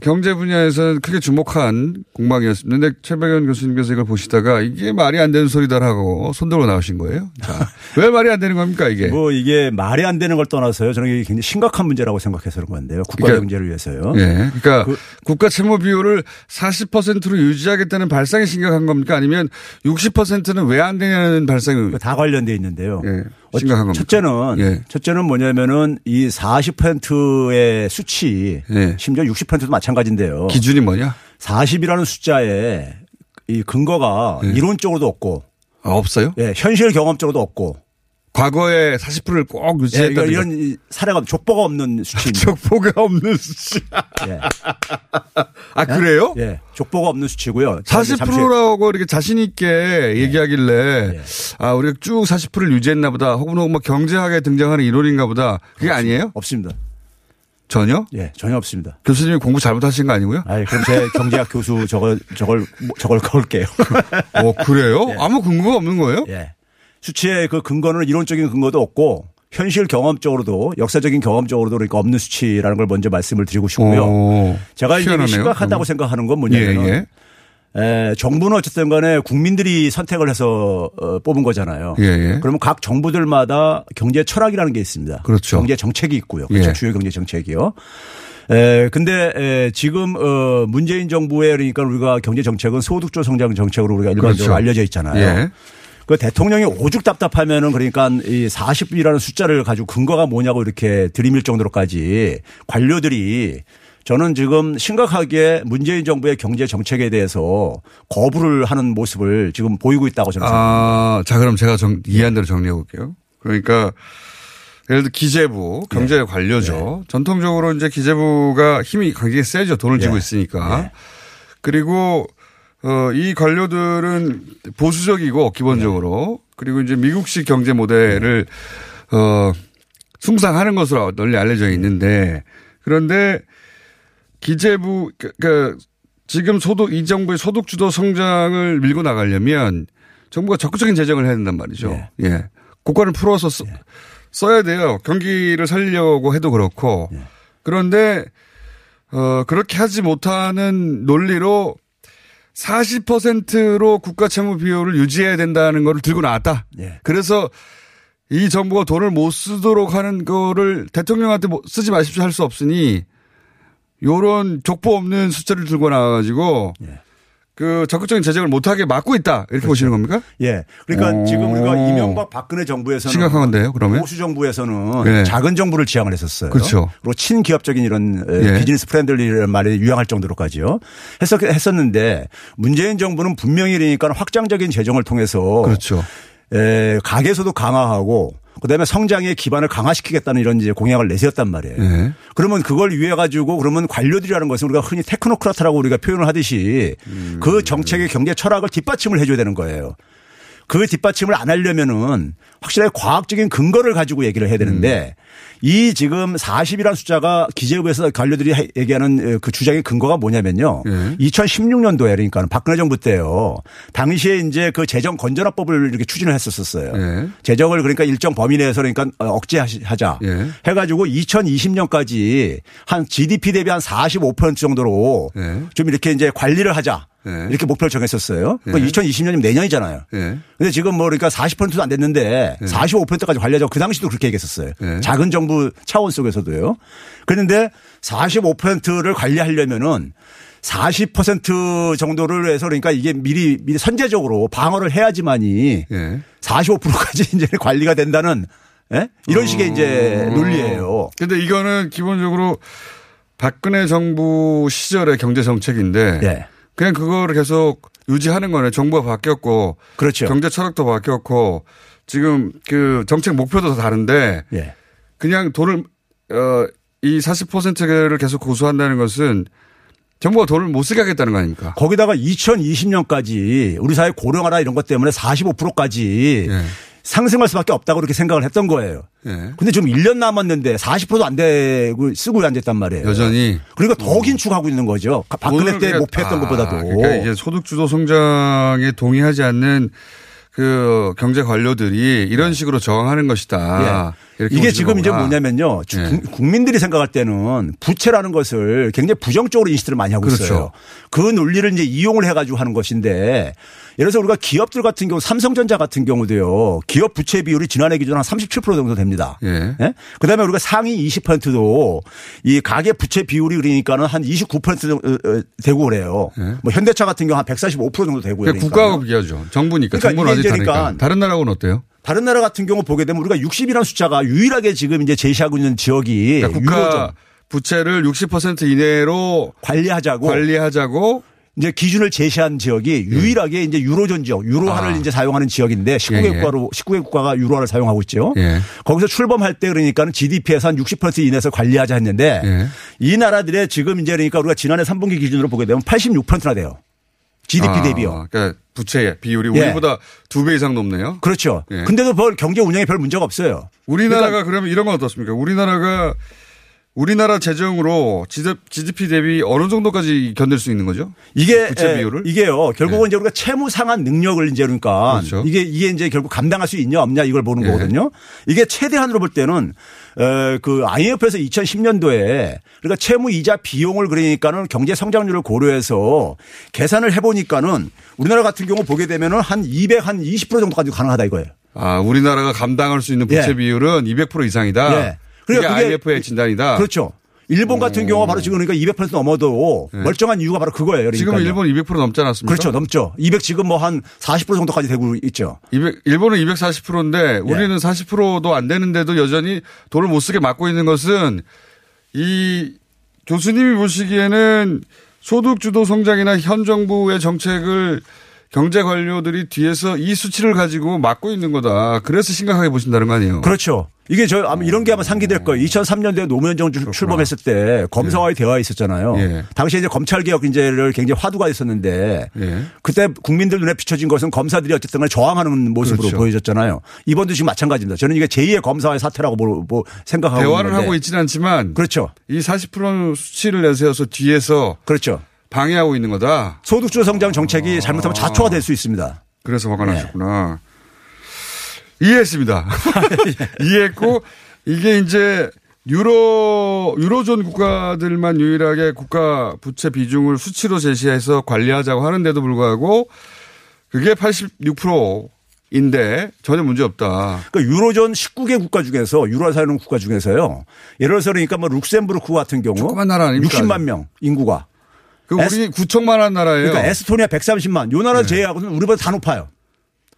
G: 경제 분야에서는 크게 주목한 공방이었습니다. 근데 최백현 교수님께서 이걸 보시다가 이게 말이 안 되는 소리다라고 손들고 나오신 거예요. 자, 왜 말이 안 되는 겁니까 이게?
N: 뭐 이게 말이 안 되는 걸 떠나서요. 저는 이게 굉장히 심각한 문제라고 생각해서 그런 건데요. 국가
G: 그러니까-
N: 경제를 위해서요.
G: 예. 그러니까 국가 채무 비율을 40%로 유지하겠다는 발상이 심각한 겁니까? 아니면 60%는 왜 안 되냐는 발상이
N: 다 관련돼 있는데요.
G: 예. 심각한 겁니다.
N: 첫째는
G: 예.
N: 첫째는 뭐냐면은 이 40%의 수치
G: 예.
N: 심지어 60%도 마찬가지인데요.
G: 기준이 뭐냐?
N: 40이라는 숫자에 이 근거가 이론적으로도 없고
G: 아, 없어요?
N: 예, 현실 경험적으로도 없고
G: 과거에 40%를 꼭
N: 예,
G: 유지했다.
N: 이런, 이런 이 사례가 족보가 없는 수치입니다.
G: 족보가 없는 수치.
N: 예.
G: 아 그래요?
N: 예, 족보가 없는 수치고요.
G: 40%라고 이렇게 자신 있게 얘기하길래 아 우리가 쭉 40%를 유지했나 보다 혹은 뭐 경제학에 등장하는 이론인가 보다 그게 아니에요?
N: 없습니다.
G: 전혀?
N: 예, 전혀 없습니다.
G: 교수님이 공부 잘못하신 거 아니고요?
N: 아이, 그럼 제 경제학 교수 저걸 저걸 저걸 걸게요.
G: 어 그래요? 아무 근거가 없는 거예요?
N: 예. 수치의 그 근거는 이론적인 근거도 없고 현실 경험적으로도 역사적인 경험적으로도 그러니까 없는 수치라는 걸 먼저 말씀을 드리고 싶고요.
G: 오,
N: 제가
G: 희한하네요.
N: 심각하다고
G: 그럼.
N: 생각하는 건 뭐냐면
G: 예,
N: 에, 정부는 어쨌든 간에 국민들이 선택을 해서 어, 뽑은 거잖아요.
G: 예, 예.
N: 그러면 각 정부들마다 경제 철학이라는 게 있습니다.
G: 그렇죠.
N: 경제 정책이 있고요. 그렇죠.
G: 예.
N: 주요 경제 정책이요. 에, 근데 에, 지금 어 문재인 정부의 그러니까 우리가 경제 정책은 소득주 성장 정책으로 우리가 일반적으로
G: 그렇죠.
N: 알려져 있잖아요.
G: 예.
N: 그 대통령이 오죽 답답하면은 그러니까 이 40이라는 숫자를 가지고 근거가 뭐냐고 이렇게 들이밀 정도로까지 관료들이 저는 지금 심각하게 문재인 정부의 경제 정책에 대해서 거부를 하는 모습을 지금 보이고 있다고 저는 생각합니다.
G: 아, 자 그럼 제가 정, 이해한 대로 정리해 볼게요. 그러니까 예를 들어 기재부
N: 네.
G: 경제 관료죠. 전통적으로 이제 기재부가 힘이 굉장히 세죠. 돈을 쥐고
N: 네.
G: 있으니까. 그리고 어, 이 관료들은 보수적이고 기본적으로 그리고 이제 미국식 경제 모델을 어, 숭상하는 것으로 널리 알려져 있는데 그런데 기재부 그러니까 지금 소득 이 정부의 소득 주도 성장을 밀고 나가려면 정부가 적극적인 재정을 해야 된단 말이죠. 예. 고관을 풀어서 써, 써야 돼요. 경기를 살리려고 해도 그렇고. 그런데 어 그렇게 하지 못하는 논리로 40%로 국가 채무 비율을 유지해야 된다는 거를 들고 나왔다.
N: 예.
G: 그래서 이 정부가 돈을 못 쓰도록 하는 거를 대통령한테 뭐 쓰지 마십시오 할 수 없으니 요런 족보 없는 숫자를 들고 나와가지고
N: 예.
G: 그 적극적인 재정을 못하게 막고 있다 이렇게 보시는 겁니까?
N: 예. 그러니까
G: 오.
N: 지금 우리가 이명박 박근혜 정부에서는
G: 심각한 건데요, 그러면?
N: 보수 정부에서는
G: 네.
N: 작은 정부를 지향을 했었어요.
G: 그렇죠.
N: 그리고 친기업적인 이런
G: 예.
N: business friendly라는 말이 유행할 정도로까지요. 했었, 했었는데 문재인 정부는 분명히 그러니까 확장적인 재정을 통해서
G: 그렇죠.
N: 에, 가계소득 강화하고 그다음에 성장의 기반을 강화시키겠다는 이런 이제 공약을 내세웠단 말이에요.
G: 네.
N: 그러면 그걸 위해 가지고 그러면 관료들이라는 것은 우리가 흔히 테크노크라트라고 우리가 표현을 하듯이
G: 음.
N: 그 정책의 경제 철학을 뒷받침을 해줘야 되는 거예요. 그 뒷받침을 안 하려면은 확실하게 과학적인 근거를 가지고 얘기를 해야 되는데 이 지금 40이라는 숫자가 기재부에서 관료들이 해- 얘기하는 그 주장의 근거가 뭐냐면요. 2016년도에 그러니까 박근혜 정부 때요. 당시에 이제 그 재정 건전화법을 이렇게 추진을 했었었어요.
G: 예.
N: 재정을 그러니까 일정 범위 내에서 그러니까 억제하자
G: 예.
N: 해가지고 2020년까지 한 GDP 대비 한 45% 정도로
G: 예.
N: 좀 이렇게 이제 관리를 하자. 이렇게 목표를 정했었어요.
G: 예.
N: 그 2020년이면 내년이잖아요.
G: 예.
N: 근데 지금 뭐 그러니까 40%도 안 됐는데 45%까지 관리하자고 그 당시도 그렇게 얘기했었어요.
G: 예.
N: 작은 정부 차원 속에서도요. 그런데 45%를 관리하려면은 40% 정도를 해서 그러니까 이게 미리 미리 선제적으로 방어를 해야지만이
G: 예.
N: 45%까지 이제 관리가 된다는 예? 이런 식의 이제 논리예요.
G: 근데 이거는 기본적으로 박근혜 정부 시절의 경제 정책인데
N: 예.
G: 그냥 그거를 계속 유지하는 거네. 정부가 바뀌었고
N: 그렇죠.
G: 경제 철학도 바뀌었고 지금 그 정책 목표도 다 다른데
N: 예.
G: 그냥 돈을 어이 40%를 계속 고수한다는 것은 정부가 돈을 못 쓰게 하겠다는 거 아닙니까?
N: 거기다가 2020년까지 우리 사회 고령화나 이런 것 때문에 45%까지 상승할 수밖에 없다고 그렇게 생각을 했던 거예요.
G: 예.
N: 근데 지금 1년 남았는데 40%도 안 되고 쓰고 앉았단 말이에요.
G: 여전히
N: 그러니까 더 긴축하고 있는 거죠. 박근혜 때 목표했던
G: 아,
N: 것보다도.
G: 그러니까 이제 소득주도 성장에 동의하지 않는 그 경제 관료들이 이런 식으로 저항하는 것이다.
N: 예.
G: 이게
N: 지금 이제
G: 거구나.
N: 뭐냐면요. 주-
G: 예.
N: 국- 국민들이 생각할 때는 부채라는 것을 굉장히 부정적으로 인식들을 많이 하고
G: 그렇죠.
N: 있어요. 그 논리를 이제 이용을 해가지고 하는 것인데 예를 들어서 우리가 기업들 같은 경우 삼성전자 같은 경우도요. 기업 부채 비율이 지난해 기준 한 37% 정도 됩니다.
G: 예.
N: 예? 그다음에 우리가 상위 20%도 이 가계 부채 비율이 그러니까는 한 29% 정도 어, 되고 그래요. 뭐 현대차 같은 경우 한 145% 정도 되고요.
G: 그러니까 국가하고 비교하죠. 정부니까.
N: 그러니까
G: 정부는 아직
N: 이제
G: 다르니까.
N: 그러니까
G: 다른 나라하고는 어때요?
N: 다른 나라 같은 경우 보게 되면 우리가 60이라는 숫자가 유일하게 지금 이제 제시하고 있는 지역이
G: 그러니까 국가
N: 유로존.
G: 부채를 60% 이내로
N: 관리하자고
G: 관리하자고
N: 이제 기준을 제시한 지역이 유일하게 이제 유로존 지역, 유로화를
G: 아.
N: 이제 사용하는 지역인데 19개
G: 예, 예.
N: 국가로 19개 국가가 유로화를 사용하고 있죠.
G: 예.
N: 거기서 출범할 때 그러니까는 GDP에서 한 60% 이내에서 관리하자 했는데
G: 예.
N: 이 나라들의 지금 이제 그러니까 우리가 지난해 3분기 기준으로 보게 되면 86%나 돼요. GDP
G: 아,
N: 대비요.
G: 그러니까 부채 비율이
N: 예.
G: 우리보다 두 배 이상 높네요.
N: 그렇죠.
G: 예.
N: 근데도 별 경제 운영에 별 문제가 없어요.
G: 우리나라가
N: 그러니까
G: 그러면 이런 건 어떻습니까? 우리나라가 우리나라 재정으로 GDP 대비 어느 정도까지 견딜 수 있는 거죠?
N: 이게
G: 부채
N: 에,
G: 비율을?
N: 이게요. 결국은 이제 우리가 채무 상환 능력을 이제 그러니까
G: 그렇죠.
N: 이게 이게 이제 결국 감당할 수 있냐 없냐 이걸 보는
G: 예.
N: 거거든요. 이게 최대한으로 볼 때는 에, 그 IMF에서 2010년도에 그러니까 채무 이자 비용을 그러니까는 경제 성장률을 고려해서 계산을 해 보니까는 우리나라 같은 경우 보게 되면은 한 200, 한 20% 정도까지 가능하다 이거예요.
G: 아, 우리나라가 감당할 수 있는 부채
N: 예.
G: 비율은 200% 이상이다.
N: 예.
G: 그게
N: 그러니까 그게
G: IMF의 진단이다.
N: 그렇죠. 일본 같은 경우가 바로 지금 그러니까 200% 넘어도 멀쩡한 이유가 바로 그거예요.
G: 예. 지금. 일본 200% 넘지 않았습니까?
N: 그렇죠. 넘죠. 200 지금 뭐 한 40% 정도까지 되고 있죠.
G: 200, 일본은 240%인데
N: 예.
G: 우리는 40%도 안 되는데도 여전히 돈을 못 쓰게 막고 있는 것은 이 교수님이 보시기에는 소득 주도 성장이나 현 정부의 정책을 경제 관료들이 뒤에서 이 수치를 가지고 막고 있는 거다. 그래서 심각하게 보신다는 거 아니에요?
N: 그렇죠. 이게 저 아마 이런 게 아마 상기될 거예요. 2003년도에 노무현 정부 출범했을 때 검사와의 대화가 있었잖아요.
G: 예.
N: 당시에 이제 검찰 개혁 이제를 굉장히 화두가 있었는데
G: 예.
N: 그때 국민들 눈에 비춰진 것은 검사들이 어쨌든 간에 저항하는 모습으로
G: 그렇죠.
N: 보여졌잖아요. 이번도 지금 마찬가지입니다. 저는 이게 제2의 검사와의 사태라고 뭐, 뭐 생각하고
G: 대화를. 하고 있지는 않지만
N: 그렇죠.
G: 이 40% 수치를 내세워서 뒤에서
N: 그렇죠.
G: 방해하고 있는 거다.
N: 소득주도 성장 정책이 잘못하면 자초가 될 수 있습니다.
G: 그래서 화가 나셨구나. 이해했습니다. 이해했고 이게 이제 유로 유로존 국가들만 유일하게 국가 부채 비중을 수치로 제시해서 관리하자고 하는데도 불구하고 그게 86%인데 전혀 문제 없다.
N: 그러니까 유로존 19개 국가 중에서 유로 사는 국가 중에서요. 예를 들어서 그러니까 뭐 룩셈부르크 같은 경우
G: 조그만 나라 아닙니까?
N: 60만 명 인구가.
G: 그 우리 9천만 한 나라예요.
N: 그러니까 에스토니아 130만. 요 나라 제외하고는 우리보다 다 높아요.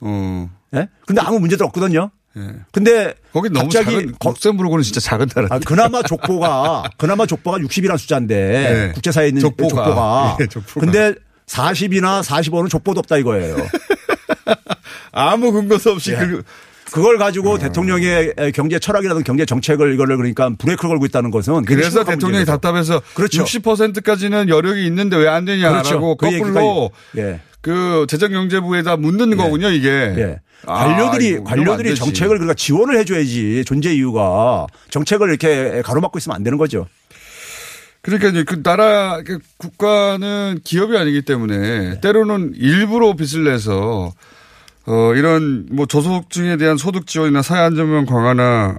G: 어.
N: 예? 근데 아무 문제도 없거든요.
G: 예.
N: 근데
G: 거기 너무
N: 갑자기
G: 작은 룩셈부르크는 진짜 작은 나라.
N: 아, 그나마 족보가 그나마 족보가 60이라는 숫자인데
G: 네.
N: 국제사회에 있는
G: 족보가.
N: 족보가.
G: 예, 족보가.
N: 근데 40이나 45는 족보도 없다 이거예요.
G: 아무 근거도 없이
N: 예.
G: 그
N: 그걸 가지고 대통령의 경제 철학이라든 경제 정책을 이거를 그러니까 브레이크를 걸고 있다는 것은
G: 그래서 대통령이
N: 문제죠.
G: 답답해서
N: 그렇죠.
G: 60%까지는 여력이 있는데 왜 안 되냐라고
N: 그렇죠. 그
G: 거꾸로
N: 얘기가 예.
G: 그 재정경제부에다 묻는 거군요 이게.
N: 예.
G: 아,
N: 관료들이
G: 안
N: 관료들이. 정책을 그러니까 지원을 해줘야지 존재 이유가 정책을 이렇게 가로막고 있으면 안 되는 거죠.
G: 그러니까 이제 그 나라 그 국가는 기업이 아니기 때문에
N: 네.
G: 때로는 일부러 빚을 내서 어 이런 뭐 저소득층에 대한 소득 지원이나 사회 안전망 강화나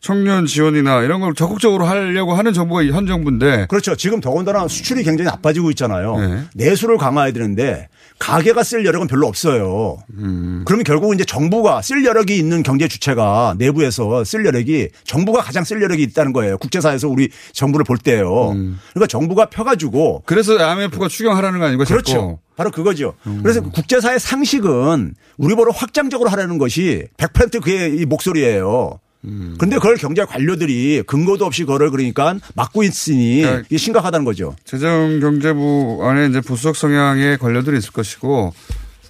G: 청년 지원이나 이런 걸 적극적으로 하려고 하는 정부가 현 정부인데
N: 그렇죠. 지금 더군다나 수출이 굉장히 나빠지고 있잖아요.
G: 네.
N: 내수를 강화해야 되는데 가게가 쓸 여력은 별로 없어요.
G: 음.
N: 그러면 결국은 이제 정부가 쓸 여력이 있는 경제 주체가 내부에서 쓸 여력이 정부가 가장 쓸 여력이 있다는 거예요. 국제사에서 우리 정부를 볼 때요. 그러니까 정부가 펴가지고
G: 그래서 IMF가 추경하라는 거 아닌가
N: 그렇죠.
G: 자꾸.
N: 바로 그거죠.
G: 음.
N: 그래서 국제사의 상식은 우리보다 확장적으로 하라는 것이 100% 그의 이 목소리예요.
G: 음.
N: 그런데 그걸 경제 관료들이 근거도 없이 그걸 그러니까 막고 있으니
G: 그러니까
N: 이게 심각하다는 거죠.
G: 재정경제부 안에 이제 보수적 성향의 관료들이 있을 것이고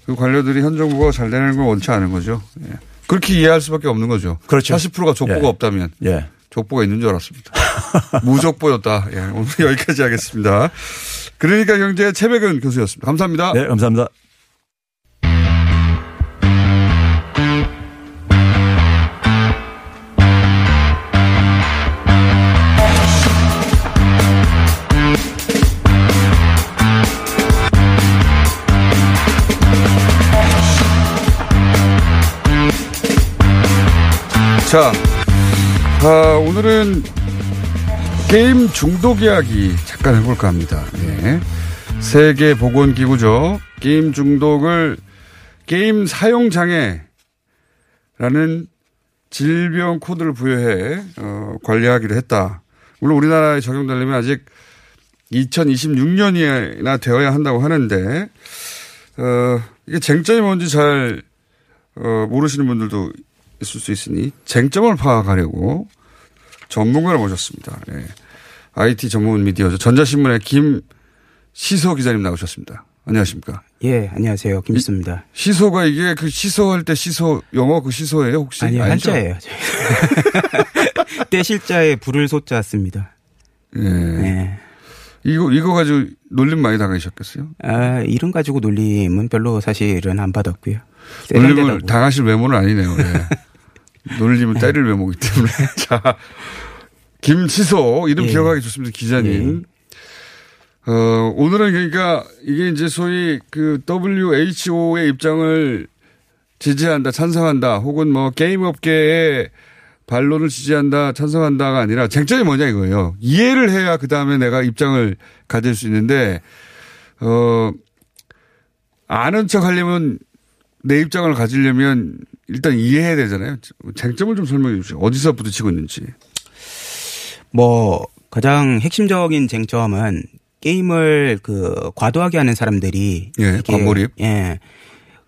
G: 그 관료들이 현 정부가 잘 되는 걸 원치 않은 거죠. 예. 그렇게 이해할 수밖에 없는 거죠.
N: 그렇죠.
G: 40%가 족보가
N: 예.
G: 없다면
N: 예.
G: 족보가 있는 줄 알았습니다. 무족보였다. 예, 오늘 여기까지 하겠습니다. 그러니까 경제 최백은 교수였습니다. 감사합니다.
N: 네, 감사합니다.
G: 자, 아, 오늘은 게임 중독 이야기 잠깐 해볼까 합니다. 예. 세계 보건기구죠. 게임 중독을 게임 사용 장애라는 질병 코드를 부여해 어, 관리하기로 했다. 물론 우리나라에 적용되려면 아직 2026년이나 되어야 한다고 하는데 어, 이게 쟁점이 뭔지 잘 어, 모르시는 분들도 있을 수 있으니 쟁점을 파악하려고 전문가를 모셨습니다. 예. IT 전문 미디어죠. 전자신문의 김시소 기자님 나오셨습니다. 안녕하십니까?
O: 예, 안녕하세요. 김시소입니다.
G: 시소가 이게 그 시소할 때 시소 영어 그 시소예요 혹시?
O: 아니요,
G: 아니죠?
O: 한자예요. 때 실자에 불을 소자 씁니다.
G: 예.
O: 네.
G: 이거 이거 가지고 놀림 많이 당하셨겠어요?
O: 아, 이름 가지고 놀림은 별로 사실은 안 받았고요.
G: 놀림을. 당하실 외모는 아니네요. 예. 놀림은 때릴 외모이기 때문에. 자, 김치소 이름
O: 예.
G: 기억하기 좋습니다. 기자님. 어, 오늘은 그러니까 이게 이제 소위 그 WHO의 입장을 지지한다, 찬성한다, 혹은 뭐 게임 업계의 반론을 지지한다, 찬성한다가 아니라 쟁점이 뭐냐 이거예요. 이해를 해야 그 다음에 내가 입장을 가질 수 있는데, 어, 아는 척 하려면 내 입장을 가지려면 일단 이해해야 되잖아요. 쟁점을 좀 설명해 주시죠. 어디서 부딪히고 있는지.
O: 뭐 가장 핵심적인 쟁점은 게임을 그 과도하게 하는 사람들이
G: 예, 과몰입.
O: 예.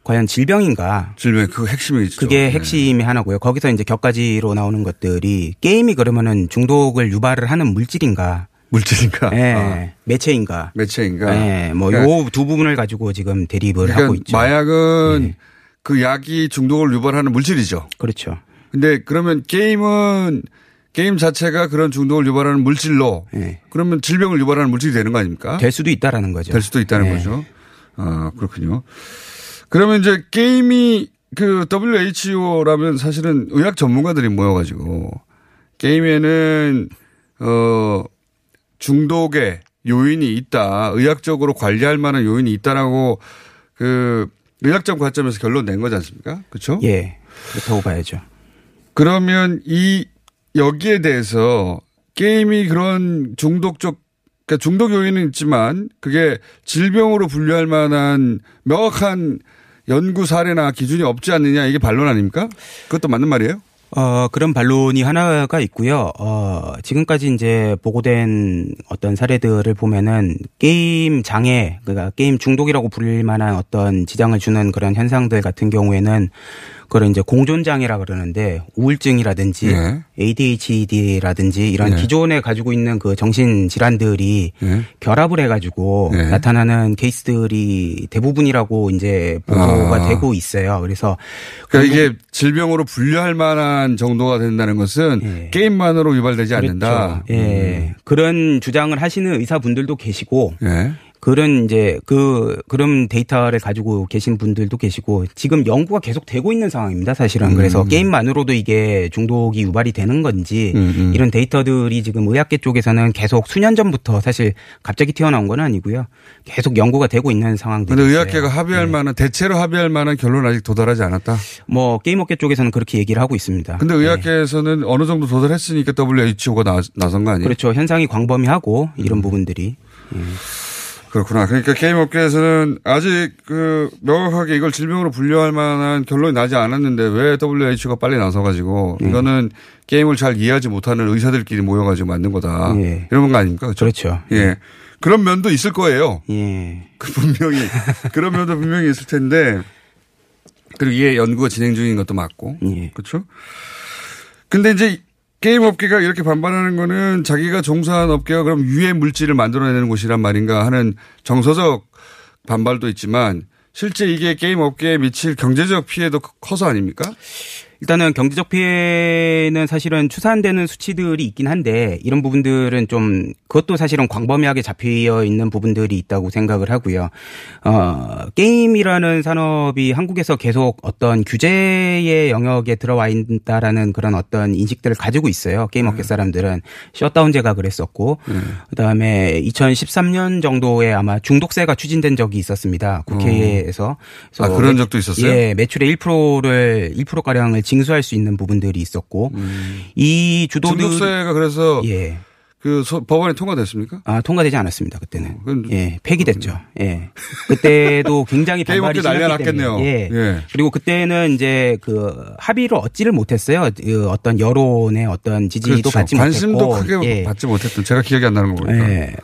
O: 과연 질병인가?
G: 질병 그 핵심이죠.
O: 그게
G: 네.
O: 핵심이 하나고요. 거기서 이제 격가지로 나오는 것들이 게임이 그러면은 중독을 유발을 하는 물질인가?
G: 물질인가?
O: 예.
G: 아.
O: 매체인가?
G: 매체인가?
O: 예. 뭐
G: 그러니까-
O: 요두 부분을 가지고 지금 대립을
G: 그러니까
O: 하고 있죠.
G: 마약은 그 약이 중독을 유발하는 물질이죠.
O: 그렇죠.
G: 근데 그러면 게임은 게임 자체가 그런 중독을 유발하는 물질로 그러면 질병을 유발하는 물질이 되는 거 아닙니까?
O: 될 수도 있다라는 거죠.
G: 될 수도 있다는
O: 네.
G: 거죠. 아, 그렇군요. 그러면 이제 게임이 그 WHO라면 사실은 의학 전문가들이 모여가지고 게임에는 어 중독의 요인이 있다. 의학적으로 관리할 만한 요인이 있다라고 그 의학적 관점에서 결론 낸 거지 않습니까? 그렇죠?
O: 예. 그렇다고 봐야죠.
G: 그러면 이 여기에 대해서 게임이 그런 중독적 그러니까 중독 요인은 있지만 그게 질병으로 분류할 만한 명확한 연구 사례나 기준이 없지 않느냐 이게 반론 아닙니까? 그것도 맞는 말이에요?
O: 어, 그런 반론이 하나가 있고요. 어, 지금까지 이제 보고된 어떤 사례들을 보면은 게임 장애, 그러니까 게임 중독이라고 불릴 만한 어떤 지장을 주는 그런 현상들 같은 경우에는 그걸 이제 공존장애라 그러는데 우울증이라든지
G: 예.
O: ADHD라든지 이런
G: 예.
O: 기존에 가지고 있는 그 정신 질환들이
G: 예.
O: 결합을 해가지고
G: 예.
O: 나타나는 케이스들이 대부분이라고 이제 보고가
G: 아.
O: 되고 있어요. 그래서
G: 그러니까 이게 질병으로 분류할 만한 정도가 된다는 것은
O: 예.
G: 게임만으로 유발되지 않는다.
O: 그렇죠. 예. 그런 주장을 하시는 의사분들도 계시고
G: 예.
O: 그런 이제 그 그런 데이터를 가지고 계신 분들도 계시고 지금 연구가 계속 되고 있는 상황입니다. 사실은 그래서
G: 음.
O: 게임만으로도 이게 중독이 유발이 되는 건지
G: 음, 음.
O: 이런 데이터들이 지금 의학계 쪽에서는 계속 수년 전부터 사실 갑자기 튀어나온 건 아니고요. 계속 연구가 되고 있는
G: 근데
O: 있어요.
G: 의학계가 합의할 만한 대체로 합의할 만한 결론 아직 도달하지 않았다.
O: 뭐 게임업계 쪽에서는 그렇게 얘기를 하고 있습니다.
G: 근데 의학계에서는 어느 정도 도달했으니까 WHO가 나, 나선 거 아니에요?
O: 그렇죠. 현상이 광범위하고 이런 부분들이
G: 그렇구나. 그러니까 게임 업계에서는 아직 그 명확하게 이걸 질병으로 분류할 만한 결론이 나지 않았는데 왜 WHO가 빨리 나서가지고
O: 네.
G: 이거는 게임을 잘 이해하지 못하는 의사들끼리 모여가지고 만든 거다.
O: 예.
G: 이런 거 아닙니까? 그렇죠.
O: 그렇죠.
G: 예. 그런 면도 있을 거예요.
O: 예.
G: 그 분명히 그런 면도 분명히 있을 텐데 그리고 이게 연구가 진행 중인 것도 맞고
O: 예.
G: 그렇죠. 근데 이제 게임 업계가 이렇게 반발하는 거는 자기가 종사한 업계가 그럼 유해 물질을 만들어내는 곳이란 말인가 하는 정서적 반발도 있지만 실제 이게 게임 업계에 미칠 경제적 피해도 커서 아닙니까?
O: 일단은 경제적 피해는 사실은 추산되는 수치들이 있긴 한데 이런 부분들은 좀 그것도 사실은 광범위하게 잡혀 있는 부분들이 있다고 생각을 하고요. 어, 게임이라는 산업이 한국에서 계속 어떤 규제의 영역에 들어와 있다라는 그런 어떤 인식들을 가지고 있어요. 게임 업계 사람들은 셧다운제가 그랬었고 그다음에 2013년 정도에 아마 중독세가 추진된 적이 있었습니다. 국회에서.
G: 아,
O: 그래서
G: 그런
O: 매-
G: 적도 있었어요?
O: 예, 매출의 1%를 1% 가량을 징수할 수 있는 부분들이 있었고 이 주도들
G: 음. 중독세가 그래서
O: 예.
G: 그 소- 법안이 통과됐습니까?
O: 아, 통과되지 않았습니다, 그때는.
G: 그건
O: 예, 폐기됐죠. 예. 그때도 굉장히 반발이.
G: 났겠네요.
O: 예.
G: 예.
O: 그리고 그때는 이제 그 합의를 얻지를 못했어요. 그 어떤 여론의 어떤 지지도
G: 그렇죠.
O: 받지
G: 관심도
O: 못했고.
G: 크게
O: 예.
G: 받지 못했던 제가 기억이 안 나는 거니까.
O: 예.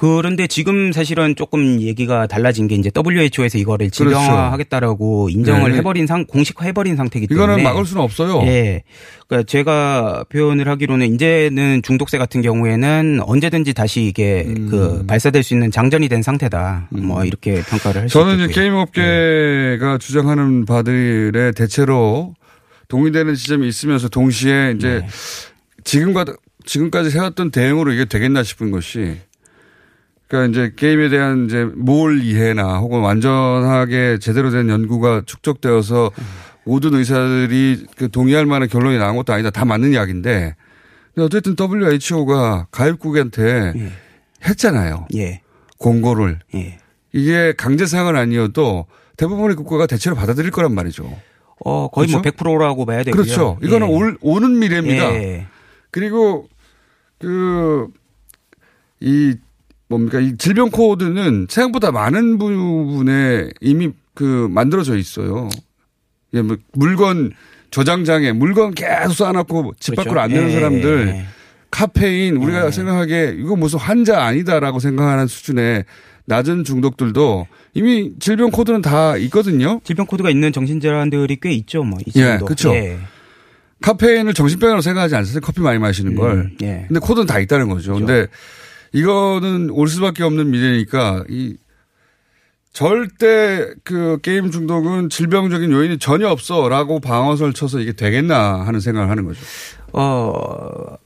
O: 그런데 지금 사실은 조금 얘기가 달라진 게 이제 WHO에서 이거를
G: 그렇죠.
O: 질병화하겠다라고 인정을
G: 네.
O: 해버린 상 공식화해버린 상태이기 때문에
G: 이거는 막을 수는 없어요.
O: 예. 그러니까 제가 표현을 하기로는 이제는 중독세 같은 경우에는 언제든지 다시 이게
G: 음.
O: 그 발사될 수 있는 장전이 된 상태다. 뭐 이렇게 평가를 할수
G: 저는 이제
O: 있겠고요.
G: 게임 업계가 주장하는 바들의 대체로 동의되는 지점이 있으면서 동시에 이제
O: 네.
G: 지금과 지금까지 해왔던 대응으로 이게 되겠나 싶은 것이 그러니까 이제 게임에 대한 이제 몰 이해나 혹은 완전하게 제대로 된 연구가 축적되어서 모든 의사들이 그 동의할 만한 결론이 나온 것도 아니다. 다 맞는 이야기인데 근데 어쨌든 WHO가 가입국한테 했잖아요.
O: 예.
G: 공고를.
O: 예.
G: 이게 강제상은 아니어도 대부분의 국가가 대체로 받아들일 거란 말이죠.
O: 어, 거의 뭐 100%라고 봐야 되고요.
G: 그렇죠. 이거는
O: 예.
G: 올, 오는 미래입니다.
O: 예.
G: 그리고 그, 이, 뭡니까, 이 질병 코드는 생각보다 많은 부분에 이미 그 만들어져 있어요. 예, 뭐 물건 저장장애, 물건 계속 쌓아놓고 집
O: 그렇죠.
G: 밖으로 안 내는
O: 예.
G: 사람들, 카페인, 우리가 생각하기에 이거 무슨 환자 아니다라고 생각하는 수준의 낮은 중독들도 이미 질병 코드는 다 있거든요.
O: 질병 코드가 있는 정신질환들이 꽤 있죠. 뭐. 이
G: 예,
O: 정도.
G: 그렇죠.
O: 예.
G: 카페인을 정신병으로 생각하지 않으세요? 커피 많이 마시는 걸.
O: 음, 예.
G: 근데 코드는 다 있다는 거죠. 근데 이거는 올 수밖에 없는 미래니까 이 절대 그 게임 중독은 질병적인 요인이 전혀 없어라고 방어선 쳐서 이게 되겠나 하는 생각을 하는 거죠.
O: 어,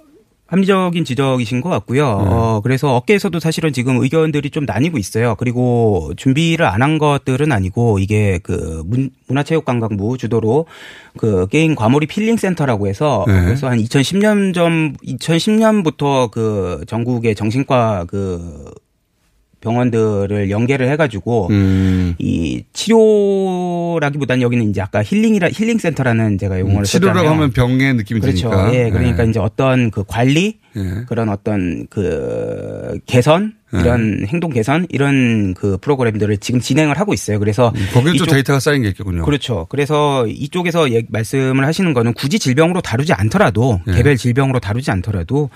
O: 합리적인 지적이신 것 같고요.
G: 네.
O: 어, 그래서 업계에서도 사실은 지금 의견들이 좀 나뉘고 있어요. 그리고 준비를 안 한 것들은 아니고 이게 그 문, 문화체육관광부 주도로 그 게임 과몰입 힐링 센터라고 해서
G: 네.
O: 그래서 한 2010년 전 2010년부터 그 전국의 정신과 그 병원들을 연계를 해가지고
G: 음.
O: 이 치료라기보다는 여기는 이제 아까 힐링이라 힐링 센터라는 제가 용어를
G: 음, 치료라고
O: 썼잖아요.
G: 하면 병의 느낌이
O: 그렇죠.
G: 드니까.
O: 예, 그러니까
G: 예.
O: 이제 어떤 그 관리
G: 예.
O: 그런 어떤 그 개선
G: 네.
O: 이런 행동 개선 이런 그 프로그램들을 지금 진행을 하고 있어요. 그래서
G: 거기에 또 데이터가 쌓인 게 있겠군요.
O: 그렇죠. 그래서 이쪽에서 얘- 말씀을 하시는 거는 굳이 질병으로 다루지 않더라도
G: 예.
O: 개별 질병으로 다루지 않더라도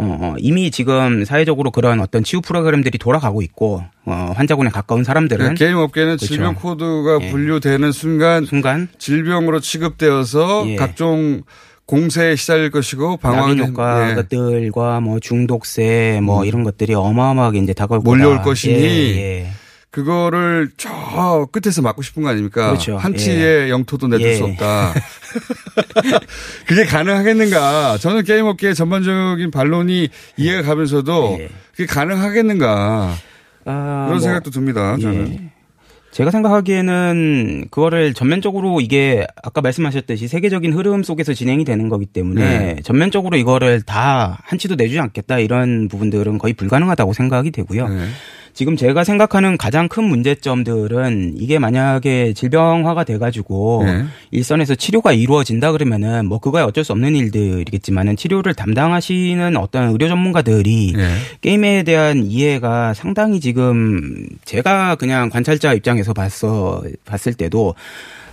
O: 어, 이미 지금 사회적으로 그런 어떤 치유 프로그램들이 돌아가고 있고 어, 환자군에 가까운 사람들은
G: 게임 업계는
O: 그렇죠.
G: 질병 코드가
O: 예.
G: 분류되는 순간,
O: 순간
G: 질병으로 취급되어서
O: 예.
G: 각종 공세에 시달릴 것이고 방황
O: 낙인 효과
G: 예.
O: 것들과 뭐 중독세 뭐 이런 것들이 어마어마하게 이제 다가올
G: 몰려올
O: 거다.
G: 것이니
O: 예, 예.
G: 그거를 저 끝에서 막고 싶은 거 아닙니까?
O: 그렇죠.
G: 한
O: 예.
G: 치의 영토도 내줄
O: 예.
G: 수 없다. 그게 가능하겠는가? 저는 게임 업계의 전반적인 반론이 이해가 가면서도 그게 가능하겠는가?
O: 예. 아,
G: 그런
O: 뭐,
G: 생각도 듭니다. 저는.
O: 예. 제가 생각하기에는 그거를 전면적으로 이게 아까 말씀하셨듯이 세계적인 흐름 속에서 진행이 되는 거기 때문에
G: 네.
O: 전면적으로 이거를 다 한치도 내주지 않겠다 이런 부분들은 거의 불가능하다고 생각이 되고요.
G: 네.
O: 지금 제가 생각하는 가장 큰 문제점들은 이게 만약에 질병화가 돼가지고
G: 네.
O: 일선에서 치료가 이루어진다 그러면은 뭐 그거야 어쩔 수 없는 일들이겠지만은 치료를 담당하시는 어떤 의료 전문가들이
G: 네.
O: 게임에 대한 이해가 상당히 지금 제가 그냥 관찰자 입장에서 봤어 봤을 때도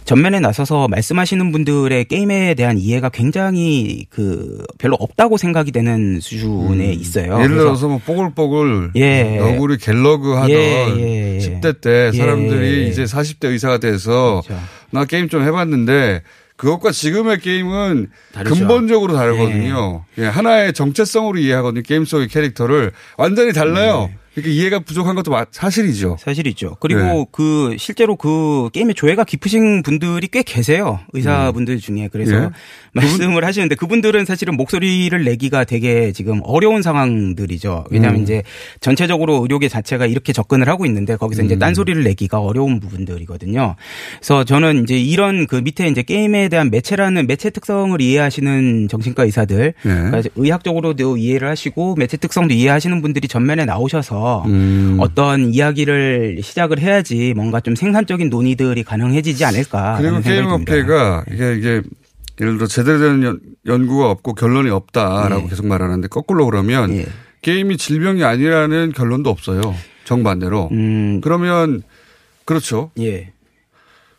O: 전면에 나서서 말씀하시는 분들의 게임에 대한 이해가 굉장히 그 별로 없다고 생각이 되는 수준에 있어요.
G: 음. 예를
O: 그래서
G: 들어서 뭐 뽀글뽀글
O: 예.
G: 너구리 갤러그 하던
O: 예, 예, 예.
G: 10대 때
O: 예.
G: 사람들이 이제 40대 의사가 돼서
O: 그렇죠.
G: 나 게임 좀 해봤는데 그것과 지금의 게임은
O: 다르죠.
G: 근본적으로 다르거든요. 예, 하나의 정체성으로 이해하거든요. 게임 속의 캐릭터를 완전히 달라요.
O: 네.
G: 그러니까 이해가 부족한 것도 마- 사실이죠.
O: 사실이죠. 그리고
G: 네.
O: 그 실제로 그 게임에 조예가 깊으신 분들이 꽤 계세요. 의사분들 중에. 그래서
G: 예.
O: 말씀을 하시는데 그분들은 사실은 목소리를 내기가 되게 지금 어려운 상황들이죠. 왜냐하면
G: 음.
O: 이제 전체적으로 의료계 자체가 이렇게 접근을 하고 있는데 거기서
G: 음.
O: 이제 딴소리를 내기가 어려운 부분들이거든요. 그래서 저는 이제 이런 그 밑에 이제 게임에 대한 매체라는 매체 특성을 이해하시는 정신과 의사들
G: 예.
O: 그러니까 의학적으로도 이해를 하시고 매체 특성도 이해하시는 분들이 전면에 나오셔서
G: 음.
O: 어떤 이야기를 시작을 해야지 뭔가 좀 생산적인 논의들이 가능해지지 않을까.
G: 그리고 게임 업계가 이게 이게 예를 들어 제대로 된 연, 연구가 없고 결론이 없다라고
O: 예.
G: 계속 말하는데 거꾸로 그러면 게임이 질병이 아니라는 결론도 없어요. 정반대로. 그러면 그렇죠.
O: 음. 예.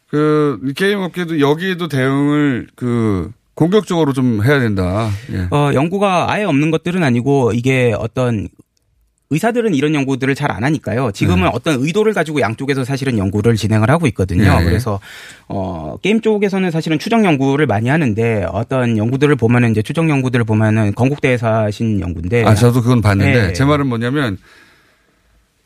G: 그 게임 업계도 여기에도 대응을 그 공격적으로 좀 해야 된다. 예.
O: 어, 연구가 아예 없는 것들은 아니고 이게 어떤 의사들은 이런 연구들을 잘 안 하니까요. 지금은 어떤 의도를 가지고 양쪽에서 사실은 연구를 진행을 하고 있거든요.
G: 네.
O: 그래서 어 게임 쪽에서는 사실은 추정 연구를 많이 하는데 어떤 연구들을 보면은 이제 추정 연구들을 보면은 건국대에서 하신 연구인데
G: 아 저도 그건 봤는데
O: 네.
G: 제 말은 뭐냐면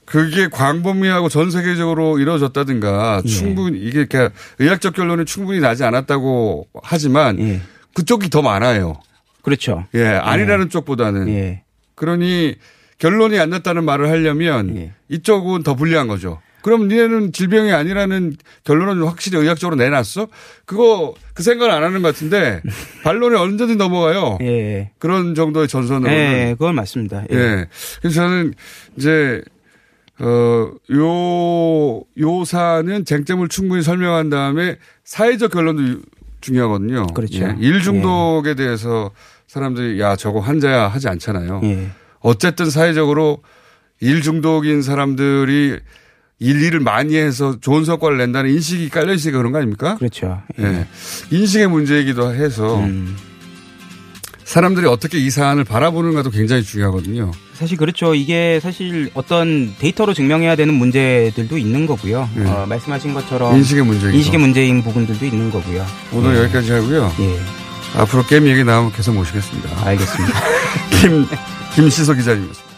G: 그게 광범위하고 전 세계적으로 이루어졌다든가
O: 예.
G: 충분히 이게 그러니까 의학적 결론이 충분히 나지 않았다고 하지만 그쪽이 더 많아요.
O: 그렇죠.
G: 예, 아니라는 쪽보다는.
O: 예.
G: 그러니 결론이 안 났다는 말을 하려면
O: 예.
G: 이쪽은 더 불리한 거죠. 그럼 니네는 질병이 아니라는 결론은 확실히 의학적으로 내놨어? 그거 그 생각을 안 하는 것 같은데 반론이 언제든 넘어가요.
O: 예.
G: 그런 정도의 전선으로는.
O: 예, 그건 맞습니다. 예.
G: 예. 그래서 저는 이제 어, 요, 요 사안은 쟁점을 충분히 설명한 다음에 사회적 결론도 유- 중요하거든요.
O: 그렇죠.
G: 예. 일 중독에 대해서 사람들이 야, 저거 환자야 하지 않잖아요.
O: 예.
G: 어쨌든 사회적으로 일 중독인 사람들이 일 일을 많이 해서 좋은 성과를 낸다는 인식이 깔려 있으니까 그런 거 아닙니까?
O: 그렇죠.
G: 예. 인식의 문제이기도 해서
O: 음.
G: 사람들이 어떻게 이 사안을 바라보는가도 굉장히 중요하거든요.
O: 사실 그렇죠. 이게 사실 어떤 데이터로 증명해야 되는 문제들도 있는 거고요.
G: 예.
O: 어, 말씀하신 것처럼
G: 인식의 문제이기도.
O: 인식의 문제인 부분들도 있는 거고요.
G: 오늘
O: 예.
G: 여기까지 하고요.
O: 예.
G: 앞으로 게임 얘기 나오면 계속 모시겠습니다.
O: 알겠습니다.
G: 김, 김시석 기자님이었습니다.